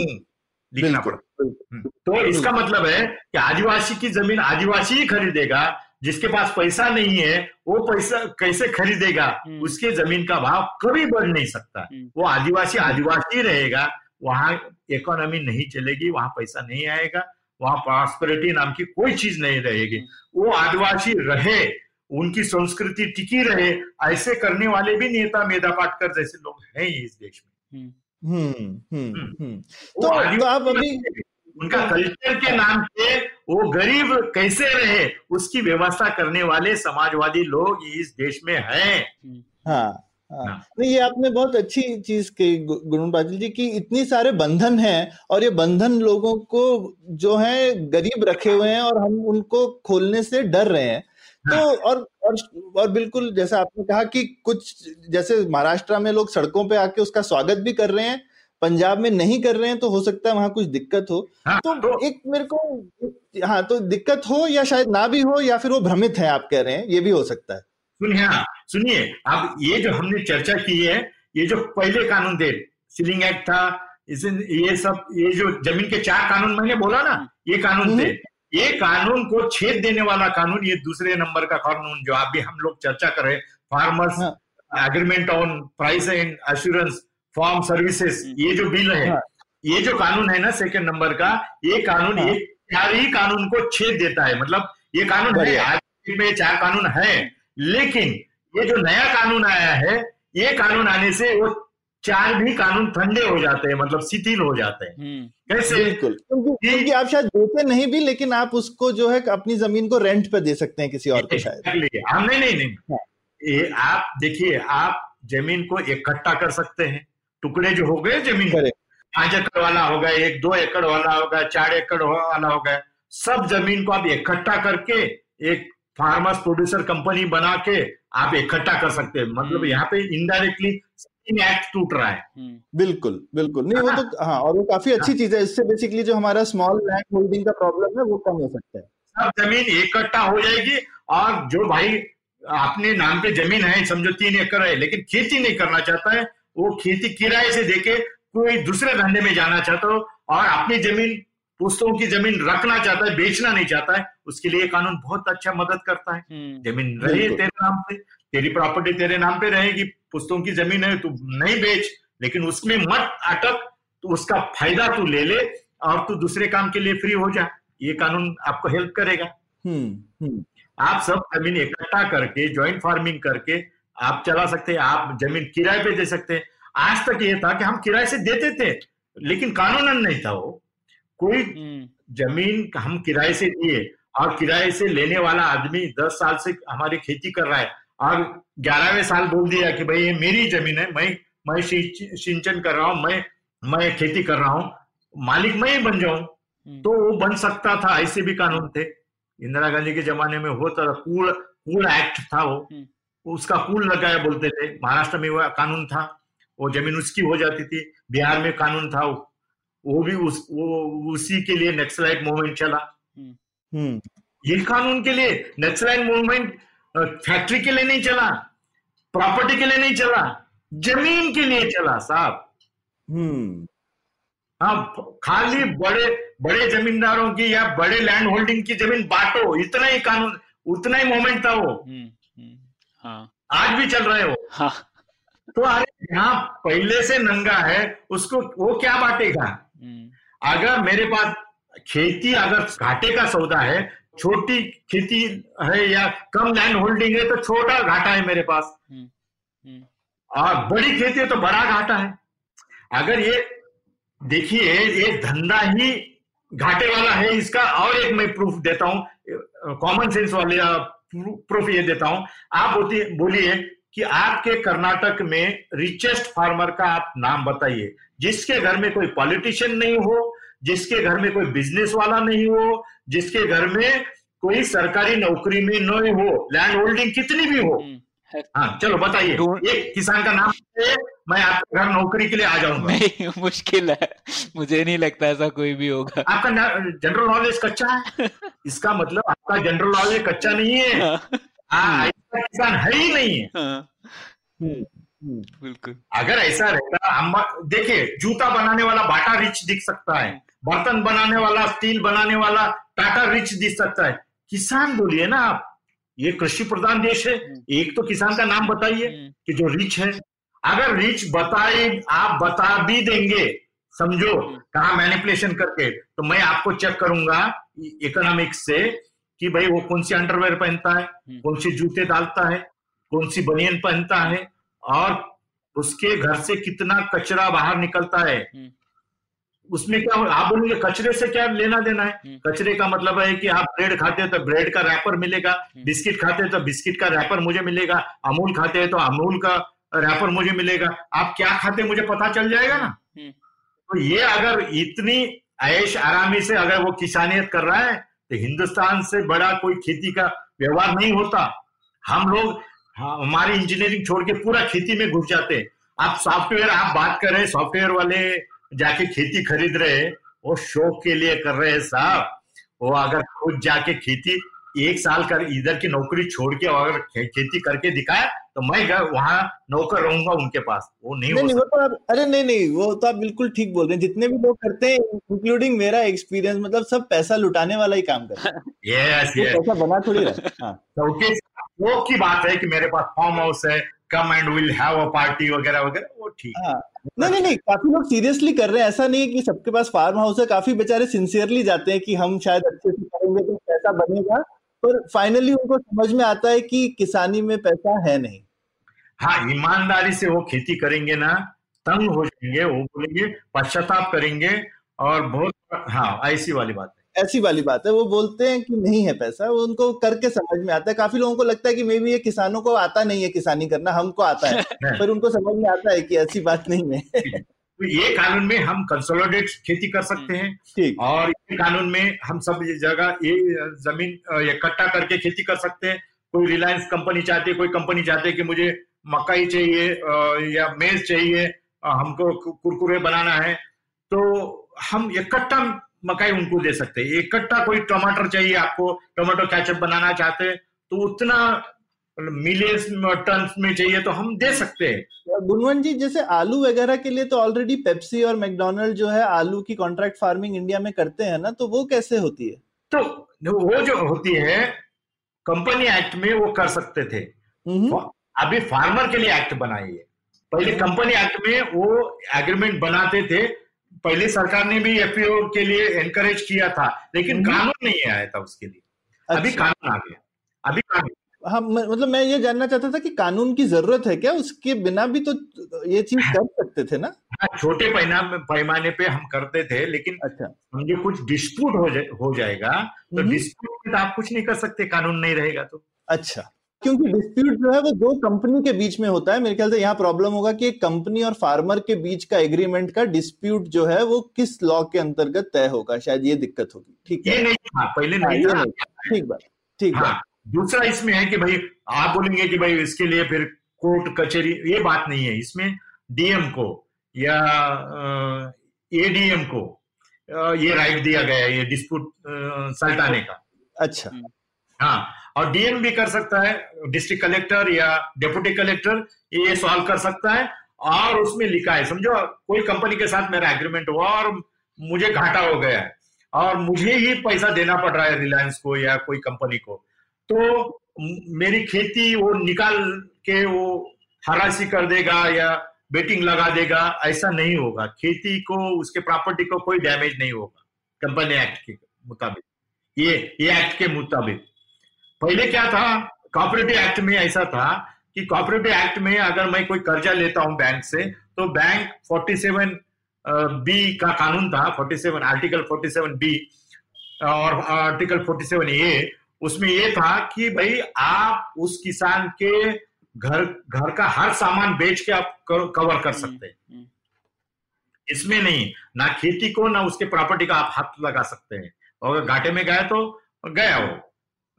लिखना बिल्कुल, पड़ता बिल्कुल। तो इसका मतलब है कि आदिवासी की ज़मीन आदिवासी ही खरीदेगा जिसके पास पैसा नहीं है वो पैसा कैसे खरीदेगा? हम्म। उसके ज़मीन का भाव कभी बढ़ नहीं सकता। हम्म। वो आदिवासी आदिवासी रहेगा वहाँ इकोनॉमी नहीं चलेगी वहाँ पैसा नहीं आएगा वहाँ प्रॉस्पेरिटी नाम की कोई चीज़ नहीं रहेगी। वो आदिवासी रहे उनकी संस्कृति टिकी रहे ऐसे करने वाले भी नेता मेधा पाटकर जैसे लोग हैं ही इस देश में। हम्म। हम्म हम्म तो, तो आप अभी उनका कल्चर के नाम पे वो गरीब कैसे रहे उसकी व्यवस्था करने वाले समाजवादी लोग इस देश में हैं। हाँ हाँ। हाँ। नहीं ये आपने बहुत अच्छी चीज़ कही गुरुण पाटिल जी की इतनी सारे बंधन हैं और ये बंधन लोगों को जो है गरीब रखे हुए हैं और हम उनको खोलने से डर रहे हैं। तो और और और बिल्कुल जैसे आपने कहा कि कुछ जैसे महाराष्ट्र में लोग सड़कों पे आके उसका स्वागत भी कर रहे हैं पंजाब में नहीं कर रहे हैं तो हो सकता है वहाँ कुछ दिक्कत हो। हाँ, तो तो एक मेरे को हाँ तो दिक्कत हो या शायद ना भी हो या फिर वो भ्रमित है आप कह रहे हैं ये भी हो सकता है। सुनिए हाँ सुनिए अब ये जो हमने चर्चा की है ये जो पहले कानून थे सीलिंग एक्ट था इसे ये सब ये जो ज़मीन के चार कानून मैंने बोला ना ये कानून थे। ये कानून को छेद देने वाला कानून ये दूसरे नंबर का कानून जो अभी हम लोग चर्चा कर रहे हैं फार्मर्स हाँ। Agreement on price and assurance farm services ये जो बिल है हाँ। ये जो कानून है ना सेकंड नंबर का ये कानून हाँ। ये चार ही कानून को छेद देता है मतलब ये कानून है आज में चार कानून है लेकिन ये जो नया कानून आया है ये कानून आने से वो चार भी कानून ठंडे हो जाते हैं मतलब शिथिल हो जाते हैं। हम्म। कैसे? बिल्कुल। क्योंकि आप शायद देते नहीं भी लेकिन आप उसको जो है अपनी ज़मीन को रेंट पे दे सकते हैं किसी और को शायद. हाँ, नहीं नहीं नहीं। हाँ। ये आप देखिए आप ज़मीन को इकट्ठा कर सकते हैं। टुकड़े जो हो गए ज़मीन पाँच एकड़ वाला होगा एक दो एकड़ वाला होगा चार एकड़ वाला होगा सब ज़मीन को आप इकट्ठा करके एक फार्मर्स प्रोड्यूसर कंपनी बना के आप इकट्ठा कर सकते हैं। मतलब हम्म। यहाँ पे इनडायरेक्टली एक्ट टूट रहा है बिल्कुल बिल्कुल। नहीं वो तो हाँ और वो काफ़ी अच्छी चीज़ है। इससे बेसिकली जो हमारा स्मॉल लैंड होल्डिंग का प्रॉब्लम है वो कम हो सकता है। सब ज़मीन इकट्ठा हो जाएगी और जो भाई अपने नाम पे ज़मीन है समझो तीन एकड़ है लेकिन खेती नहीं करना चाहता है वो खेती किराए से देके कोई दूसरे धंधे में जाना चाहता हो और अपनी ज़मीन पुस्तकों की ज़मीन रखना चाहता है बेचना नहीं चाहता है उसके लिए कानून बहुत अच्छा मदद करता है। हम्म, ज़मीन रही तेरे नाम पे तेरी प्रॉपर्टी तेरे नाम पे रहेगी पुस्तकों की ज़मीन है तू नहीं बेच लेकिन उसमें मत अटक तो उसका फ़ायदा तू ले ले और तू दूसरे काम के लिए फ्री हो जा। ये कानून आपको हेल्प करेगा। हम्म हम्म। आप सब ज़मीन इकट्ठा करके ज्वाइंट फ़ार्मिंग करके आप चला सकते हैं आप ज़मीन किराए पे दे सकते हैं। आज तक ये था कि हम किराए से देते थे लेकिन कानूनन नहीं था वो। कोई हम्म, ज़मीन हम किराए से दिए और किराए से लेने वाला आदमी दस साल से हमारी खेती कर रहा है और ग्यारहवें साल बोल दिया कि भाई ये मेरी ज़मीन है मैं मैं सिंचन कर रहा हूँ मैं मैं खेती कर रहा हूँ मालिक मैं ही बन जाऊँ। हम्म, तो वो बन सकता था ऐसे भी कानून थे। इंदिरा गांधी के जमाने में होता था कूल कूल एक्ट था वो। हम्म। उसका कूल लगाया बोलते थे। महाराष्ट्र में वो कानून था वो ज़मीन उसकी हो जाती थी। बिहार में कानून था वो। वो भी उस वो उसी के लिए नक्सलाइट मूवमेंट चला। हम्म। ये कानून के लिए नक्सलाइट मूवमेंट फैक्ट्री के लिए नहीं चला प्रॉपर्टी के लिए नहीं चला ज़मीन के लिए चला साहब। हम्म। हाँ खाली बड़े बड़े जमींदारों की या बड़े लैंड होल्डिंग की ज़मीन बांटो इतना ही कानून उतना ही मोमेंट था वो। हम्म, हम्म, हाँ। आज भी चल रहे हो। हाँ। तो अरे यहाँ पहले से नंगा है उसको वो क्या बांटेगा? हम्म, अगर मेरे पास खेती अगर घाटे का सौदा है छोटी खेती है या कम लैंड होल्डिंग है तो छोटा घाटा है मेरे पास। हम्म, हम्म, और बड़ी खेती है तो बड़ा घाटा है। अगर ये देखिए ये धंधा ही घाटे वाला है इसका और एक मैं प्रूफ देता हूँ कॉमन सेंस वाले प्रूफ ये देता हूँ। आप बोलिए कि आपके कर्नाटक में रिचेस्ट फार्मर का आप नाम बताइए। जिसके घर में कोई पॉलिटिशियन नहीं हो जिसके घर में कोई बिज़नेस वाला नहीं हो जिसके घर में कोई सरकारी नौकरी में नहीं हो लैंड होल्डिंग कितनी भी हो। हम्म, हाँ। चलो बताइए। एक किसान का नाम मैं आपके घर नौकरी के लिए आ जाऊँगा। नहीं मुश्किल है। मुझे नहीं लगता ऐसा कोई भी होगा। आपका जनरल नॉलेज कच्चा है? इसका मतलब आपका जनरल नॉलेज कच्चा नहीं है। हाँ, हाँ, ऐसा किसान है ही नहीं है। हाँ, हम्म हम्म। बिल्कुल। अगर ऐसा रहता हम देखिए जूता बनाने वाला बाटा रिच दिख सकता है। बर्तन बनाने वाला स्टील बनाने वाला टाटा रिच दिख सकता है। किसान बोलिए ना आप ये कृषि प्रधान देश है। एक तो किसान का नाम बताइए हम्म, कि जो रिच है। अगर रिच बताए आप बता भी देंगे। समझो कहा मैनिपुलेशन करके। तो मैं आपको चेक करूँगा इकोनॉमिक्स से कि भाई वो कौन सी अंडरवेयर पहनता है कौन सी जूते डालता है कौन सी बनियन पहनता है और उसके घर से कितना कचरा बाहर निकलता है। हम्म। उसमें क्या आप बोलेंगे कचरे से क्या लेना देना है हम्म। कचरे का मतलब है कि आप ब्रेड खाते हैं तो ब्रेड का रैपर मिलेगा हम्म। बिस्किट खाते हैं तो बिस्किट का रैपर मुझे मिलेगा अमूल खाते हैं तो अमूल का रैपर मुझे मिलेगा आप क्या खाते मुझे पता चल जाएगा ना हम्म। तो ये अगर इतनी ऐश आरामी से अगर वो किसानियत कर रहा है तो हिंदुस्तान से बड़ा कोई खेती का व्यवहार नहीं होता हम लोग हाँ, हमारी इंजीनियरिंग छोड़ के पूरा खेती में घुस जाते हैं आप सॉफ्टवेयर आप बात कर रहे हैं सॉफ्टवेयर वाले जाके खेती खरीद रहे हैं वो शौक के लिए कर रहे हैं साहब। वो अगर खुद जाके खेती एक साल कर इधर की नौकरी छोड़ के अगर खेती करके दिखाया तो मैं वहाँ नौकर रहूँगा उनके पास। वो नहीं नहीं हो नहीं वो तो आप अरे नहीं नहीं वो तो आप बिल्कुल ठीक बोल रहे हैं। जितने भी लोग करते हैं इंक्लूडिंग मेरा एक्सपीरियंस मतलब सब पैसा लुटाने वाला ही काम करते हैं। यस यस पैसा बना थोड़ी रहा है। क्योंकि की बात है कि मेरे पास फार्म हाउस है come and will have a party वगैरह वगैरह वो ठीक है। हाँ। नहीं नहीं नहीं काफ़ी लोग सीरियसली कर रहे हैं। ऐसा नहीं है कि सबके पास फार्म हाउस है। काफ़ी बेचारे सिंसियरली जाते हैं कि हम शायद अच्छे से करेंगे तो पैसा बनेगा। पर फाइनली उनको समझ में आता है कि किसानी में पैसा है नहीं। हाँ ईमानदारी से वो खेती करेंगे ना तंग हो जाएँगे वो बोलेंगे पश्चाताप करेंगे और बहुत हाँ ऐसी वाली बात है। ऐसी वाली बात है वो बोलते हैं कि नहीं है पैसा वो उनको करके समझ में आता है। काफ़ी लोगों को लगता है कि मे बी ये किसानों को आता नहीं है किसानी करना हमको आता है। पर उनको समझ में आता है कि ऐसी बात नहीं है। तो ये कानून में हम कंसोलिडेट खेती कर सकते हैं और ये कानून में हम सब ये जगह ये ज़मीन इकट्ठा करके खेती कर सकते हैं। कोई रिलायंस कंपनी चाहती है कोई कंपनी चाहती है कि मुझे मकई चाहिए या मेज चाहिए हमको कुरकुरे बनाना है। तो हम इकट्ठा मकई उनको दे सकते हैं। इकट्ठा कोई टमाटर चाहिए आपको टमाटो कैचअप बनाना चाहते हैं तो उतना मिलियंस टन में चाहिए तो हम दे सकते हैं। गुणवंत जी जैसे आलू वगैरह के लिए तो ऑलरेडी पेप्सी और मैकडोनल्ड जो है आलू की कॉन्ट्रैक्ट फ़ार्मिंग इंडिया में करते हैं ना तो वो कैसे होती है? तो वो जो होती है कंपनी एक्ट में वो कर सकते थे। हम्म, अभी फार्मर के लिए एक्ट बनाई है। पहले कंपनी एक्ट में वो एग्रीमेंट बनाते थे पहले सरकार ने भी एफपीओ के लिए एनकरेज किया था लेकिन हम्म। कानून नहीं आया था उसके लिए अच्छा। अभी। कानून आ गया अभी कानून हाँ मतलब मैं ये जानना चाहता था कि कानून की ज़रूरत है क्या उसके बिना भी तो ये चीज़ कर सकते थे ना हाँ, छोटे पैमाने पे हम करते थे लेकिन अच्छा समझे कुछ डिस्प्यूट हो जाए हो जाएगा तो हम्म। डिस्प्यूट में तो आप कुछ नहीं कर सकते कानून नहीं रहेगा तो अच्छा क्योंकि डिस्प्यूट जो है वो दो कंपनी के बीच में होता है। मेरे ख्याल से यहाँ प्रॉब्लम होगा कि कंपनी और फार्मर के बीच का एग्रीमेंट का डिस्प्यूट जो है वो किस लॉ के अंतर्गत तय होगा? शायद ये दिक्कत होगी। ठीक है। नहीं था पहले हाँ, नहीं ये था। नहीं। ठीक बात ठीक हाँ बात। दूसरा इसमें है कि भाई आप बोलेंगे कि भाई इसके लिए फिर कोर्ट कचहरी ये बात नहीं है। इसमें डीएम को या एडीएम को ये राइट दिया गया है ये डिस्प्यूट सल्टाने का। अच्छा। हाँ और डीएम भी कर सकता है डिस्ट्रिक्ट कलेक्टर या डेप्यूटी कलेक्टर ये सॉल्व कर सकता है। और उसमें लिखा है, समझो, कोई कंपनी के साथ मेरा एग्रीमेंट हुआ और मुझे घाटा हो गया है और मुझे ही पैसा देना पड़ रहा है रिलायंस को या कोई कंपनी को। तो मेरी खेती वो निकाल के वो हरासी कर देगा या बेटिंग लगा देगा, ऐसा नहीं होगा। खेती को, उसके प्रॉपर्टी को कोई डैमेज नहीं होगा कंपनी एक्ट के मुताबिक। ये ये एक्ट के मुताबिक। पहले क्या था? कॉपरेटिव एक्ट में ऐसा था कि कॉपरेटिव एक्ट में अगर मैं कोई कर्जा लेता हूँ बैंक से तो बैंक 47 बी का कानून था 47 आर्टिकल 47 बी और आर्टिकल 47 ए उसमें ये था कि भाई आप उस किसान के घर घर का हर सामान बेच के आप कवर कर सकते हैं। हम्म, इसमें नहीं ना खेती को ना उसके प्रॉपर्टी का आप हाथ लगा सकते हैं। और अगर घाटे में गए तो गया वो।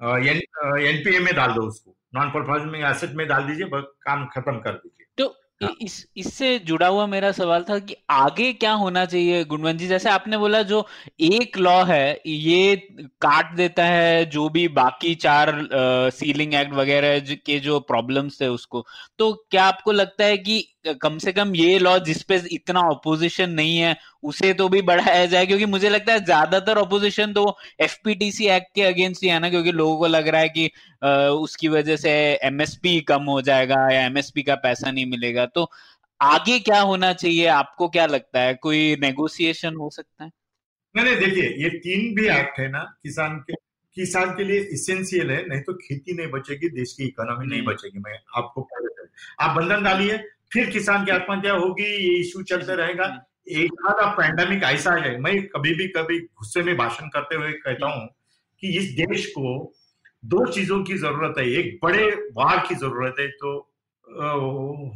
एनपीए में डाल दो उसको। नॉन परफॉर्मिंग एसेट में डाल दीजिए काम खत्म कर दीजिए। तो हाँ। इस इससे जुड़ा हुआ मेरा सवाल था कि आगे क्या होना चाहिए गुणवंत जी? जैसे आपने बोला जो एक लॉ है ये काट देता है जो भी बाकी चार सीलिंग एक्ट वगैरह के जो प्रॉब्लम्स थे उसको। तो क्या आपको लगता है कि कम से कम ये लॉ जिसपे इतना ऑपोजिशन नहीं है उसे तो भी बढ़ाया जाए क्योंकि मुझे लगता है ज़्यादातर ऑपोजिशन तो एफपीटीसी एक्ट के अगेंस्ट ही है ना क्योंकि लोगों को लग रहा है कि अ, उसकी वजह से एमएसपी कम हो जाएगा या एमएसपी का पैसा नहीं मिलेगा। तो आगे क्या होना चाहिए? आपको क्या लगता है? कोई नेगोशिएशन हो सकता है? नहीं नहीं देखिए ये तीन भी एक्ट है ना किसान के किसान के लिए इसेंशियल है नहीं तो खेती नहीं बचेगी देश की इकोनॉमी नहीं हम्म। बचेगी। मैं आपको आप बंधन डालिए फिर किसान की आत्महत्या होगी ये इश्यू चलते रहेगा। एक आधा पैंडेमिक ऐसा है मैं कभी भी कभी गुस्से में भाषण करते हुए कहता हूँ कि इस देश को दो चीज़ों की ज़रूरत है एक बड़े वार की ज़रूरत है तो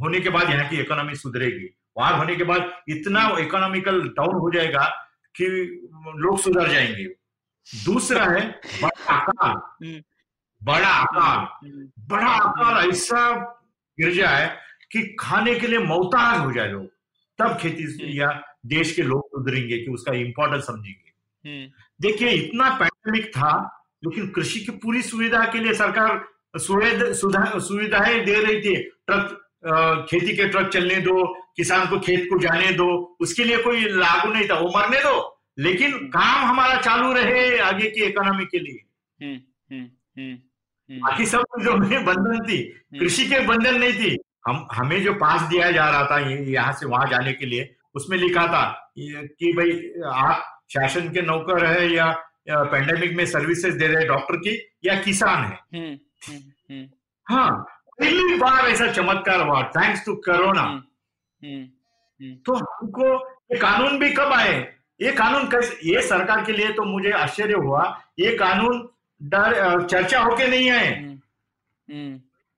होने के बाद यहाँ की इकोनॉमी सुधरेगी। वार होने के बाद इतना इकोनॉमिकल डाउन हो जाएगा कि लोग सुधर जाएँगे। दूसरा है बड़ा आकार। हम्म। बड़ा आकार। हम्म, बड़ा आकार ऐसा गिर जाए कि खाने के लिए मोहताज हो जाए लोग। तब खेती से या देश के लोग सुधरेंगे कि उसका इम्पोर्टेंस समझेंगे। हम्म, देखिए इतना पैंडेमिक था लेकिन कृषि की पूरी सुविधा के लिए सरकार सुविधाएँ दे रही थी। ट्रक खेती के ट्रक चलने दो किसान को खेत को जाने दो उसके लिए कोई लागू नहीं था। वो मरने दो लेकिन काम हमारा चालू रहे आगे की इकोनॉमी के लिए। हम्म, हम्म, हम्म, हम्म, बाकी सब चीज़ों में बंधन थी। कृषि के बंधन नहीं थी। हम हमें जो पास दिया जा रहा था यहाँ से वहाँ जाने के लिए उसमें लिखा था कि भाई आप शासन के नौकर है या पेंडेमिक में सर्विसेज़ दे रहे डॉक्टर की या किसान है। हम्म, हम्म, हम्म, हाँ पहली बार ऐसा चमत्कार हुआ थैंक्स टू कोरोना तो हमको ये कानून भी कब आए? ये कानून कैसे ये सरकार के लिए तो मुझे आश्चर्य हुआ ये कानून डर चर्चा होके नहीं आए।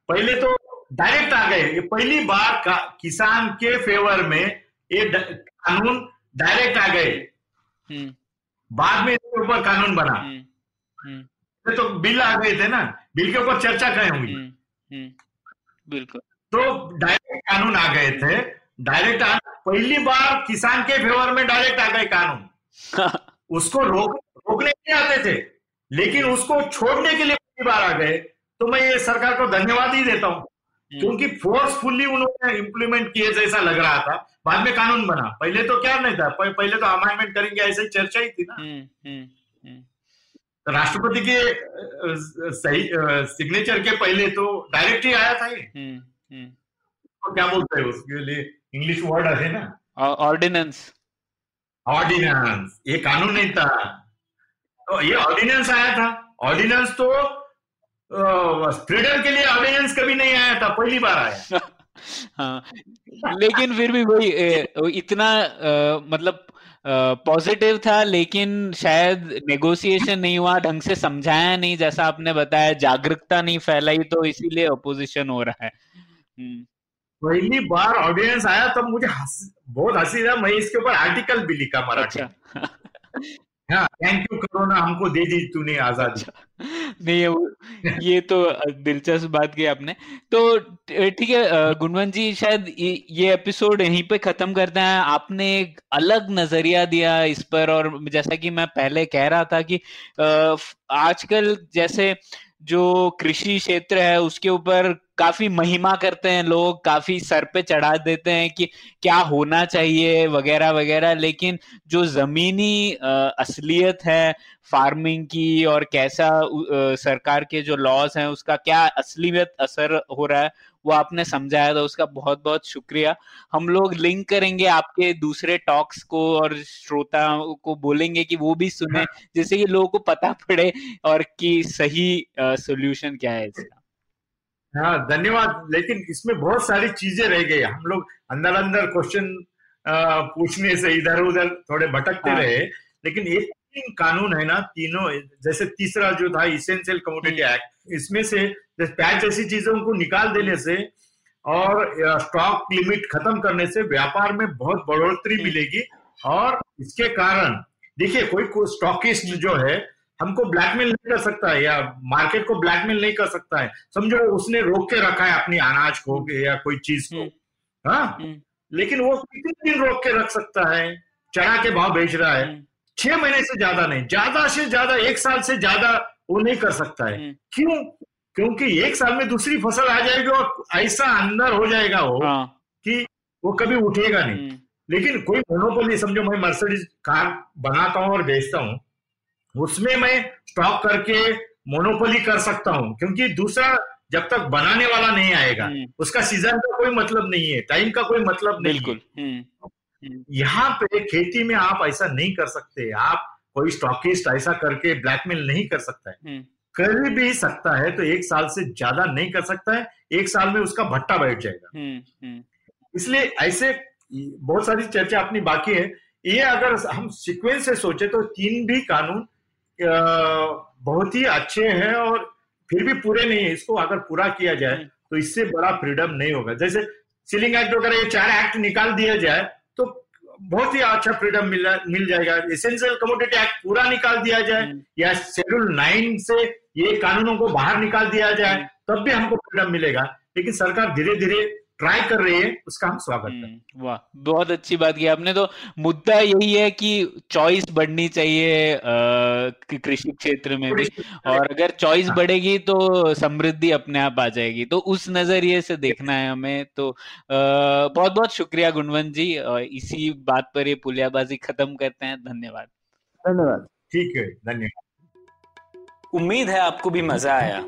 पहले तो डायरेक्ट आ गए। ये पहली बार का, किसान के फेवर में ये कानून डायरेक्ट आ गए। हम्म। बाद में इसके ऊपर कानून बना। हम्म, तो बिल आ गए थे ना। बिल के ऊपर चर्चा कहीं हुई बिल्कुल। तो डायरेक्ट कानून आ गए थे। डायरेक्ट पहली बार किसान के फेवर में डायरेक्ट आ गए कानून। उसको रोक रोकने नहीं आते थे। लेकिन उसको छोड़ने के लिए पहली बार आ गए। तो मैं ये सरकार को धन्यवाद ही देता हूँ। हम्म। क्योंकि फोर्सफुली उन्होंने इम्प्लीमेंट किए जैसा लग रहा था। बाद में कानून बना। पहले तो क्या नहीं था। पहले तो अमेंडमेंट करेंगे ऐसे चर्चा ही थी ना। हम्म, हम्म, तो राष्ट्रपति के सही सिग्नेचर के पहले तो डायरेक्ट ही आया था ये। तो क्या बोलते हैं उसके लिए? इंग्लिश वर्ड है ना? ऑर्डिनेंस ऑर्डिनेंस ये कानून नहीं था। तो ये ऑर्डिनेंस आया था। ऑर्डिनेंस तो फ्रीडम के लिए ऑर्डिनेंस कभी नहीं आया था पहली बार आया हाँ लेकिन फिर भी वही इतना आ, मतलब पॉजिटिव था लेकिन शायद नेगोशिएशन नहीं हुआ ढंग से समझाया नहीं जैसा आपने बताया जागरूकता नहीं फैलाई तो इसीलिए अपोजिशन हो रहा है हम्म। पहली बार ऑडियंस आया तब मुझे हस, बहुत हँसी था मैं इसके ऊपर आर्टिकल भी लिखा मराठी अच्छा। थैंक यू कोरोना हमको दे दी तूने आज़ादी। अच्छा। नहीं, ये तो दिलचस्प बात की आपने। तो ठीक है गुणवंत जी, शायद ये एपिसोड यहीं पे खत्म करते हैं। आपने एक अलग नज़रिया दिया इस पर और जैसा कि मैं पहले कह रहा था कि आजकल जैसे जो कृषि क्षेत्र है, उसके ऊपर काफ़ी महिमा करते हैं लोग, काफ़ी सर पे चढ़ा देते हैं कि क्या होना चाहिए वगैरह वगैरह। लेकिन जो जमीनी असलियत है फ़ार्मिंग की और कैसा सरकार के जो लॉज हैं, उसका क्या असलियत असर हो रहा है वो आपने समझाया था उसका बहुत बहुत शुक्रिया। हम लोग लिंक करेंगे आपके दूसरे टॉक्स को और श्रोताओं को बोलेंगे कि वो भी सुने जिससे कि लोगों को पता पड़े और कि सही सोल्यूशन क्या है इसका। हाँ धन्यवाद। लेकिन इसमें बहुत सारी चीज़ें रह गई। हम लोग अंदर अंदर क्वेश्चन पूछने से इधर उधर थोड़े भटकते हाँ। रहे लेकिन एक तीन कानून है ना तीनों जैसे तीसरा जो था इसेंशियल कमोडिटी एक्ट इसमें से पैच ऐसी चीज़ों को निकाल देने से और स्टॉक लिमिट खत्म करने से व्यापार में बहुत बढ़ोतरी हम्म। मिलेगी। और इसके कारण देखिए कोई कोई स्टॉकिस्ट जो है हमको ब्लैकमेल नहीं कर सकता है या मार्केट को ब्लैकमेल नहीं कर सकता है। समझो उसने रोक के रखा है अपनी अनाज को या कोई चीज़ को। हम्म। हाँ? हम्म। लेकिन वो कितने दिन रोक के रख सकता है? चढ़ा के भाव बेच रहा है। छह महीने से ज़्यादा नहीं ज़्यादा से ज़्यादा एक साल से ज़्यादा वो नहीं कर सकता है क्यों क्योंकि एक साल में दूसरी फ़सल आ जाएगी और ऐसा अंदर हो जाएगा वो हाँ। कि वो कभी उठेगा नहीं हम्म। लेकिन कोई मोनोपोली समझो मैं मर्सिडीज कार बनाता हूँ और बेचता हूँ उसमें मैं स्टॉक करके मोनोपोली कर सकता हूँ क्योंकि दूसरा जब तक बनाने वाला नहीं आएगा हम्म। उसका सीज़न का कोई मतलब नहीं है टाइम का कोई मतलब नहीं बिल्कुल हम्म। यहाँ पे खेती में आप ऐसा नहीं कर सकते। आप कोई स्टॉकिस्ट ऐसा करके ब्लैकमेल नहीं कर सकता है। कर भी सकता है तो एक साल से ज़्यादा नहीं कर सकता है एक साल में उसका भट्टा बैठ जाएगा। हम्म, हम्म। इसलिए ऐसे बहुत सारी चर्चा अपनी बाकी है। ये अगर हम सीक्वेंस से सोचे तो तीन भी कानून बहुत ही अच्छे हैं और फिर भी पूरे नहीं है। इसको अगर पूरा किया जाए हम्म। तो इससे बड़ा फ्रीडम नहीं होगा। जैसे सीलिंग एक्ट वगैरह ये चार एक्ट निकाल दिया जाए बहुत ही अच्छा फ्रीडम मिल मिल जाएगा। एसेंशियल कमोडिटी एक्ट पूरा निकाल दिया जाए या शेड्यूल नाइन से ये कानूनों को बाहर निकाल दिया जाए तब भी हमको फ्रीडम मिलेगा। लेकिन सरकार धीरे धीरे ट्राई कर रही है उसका हम स्वागत करते हम्म, वाह बहुत अच्छी बात की आपने। तो मुद्दा यही है कि चॉइस बढ़नी चाहिए कृषि क्षेत्र में भी। और अगर चॉइस हाँ। बढ़ेगी तो समृद्धि अपने आप आ जाएगी। तो उस नज़रिए से देखना है हमें। तो बहुत बहुत शुक्रिया गुणवंत जी इसी बात पर ये पुलियाबाजी खत्म करते हैं। धन्यवाद। धन्यवाद। ठीक है धन्यवाद। उम्मीद है आपको भी मज़ा आया।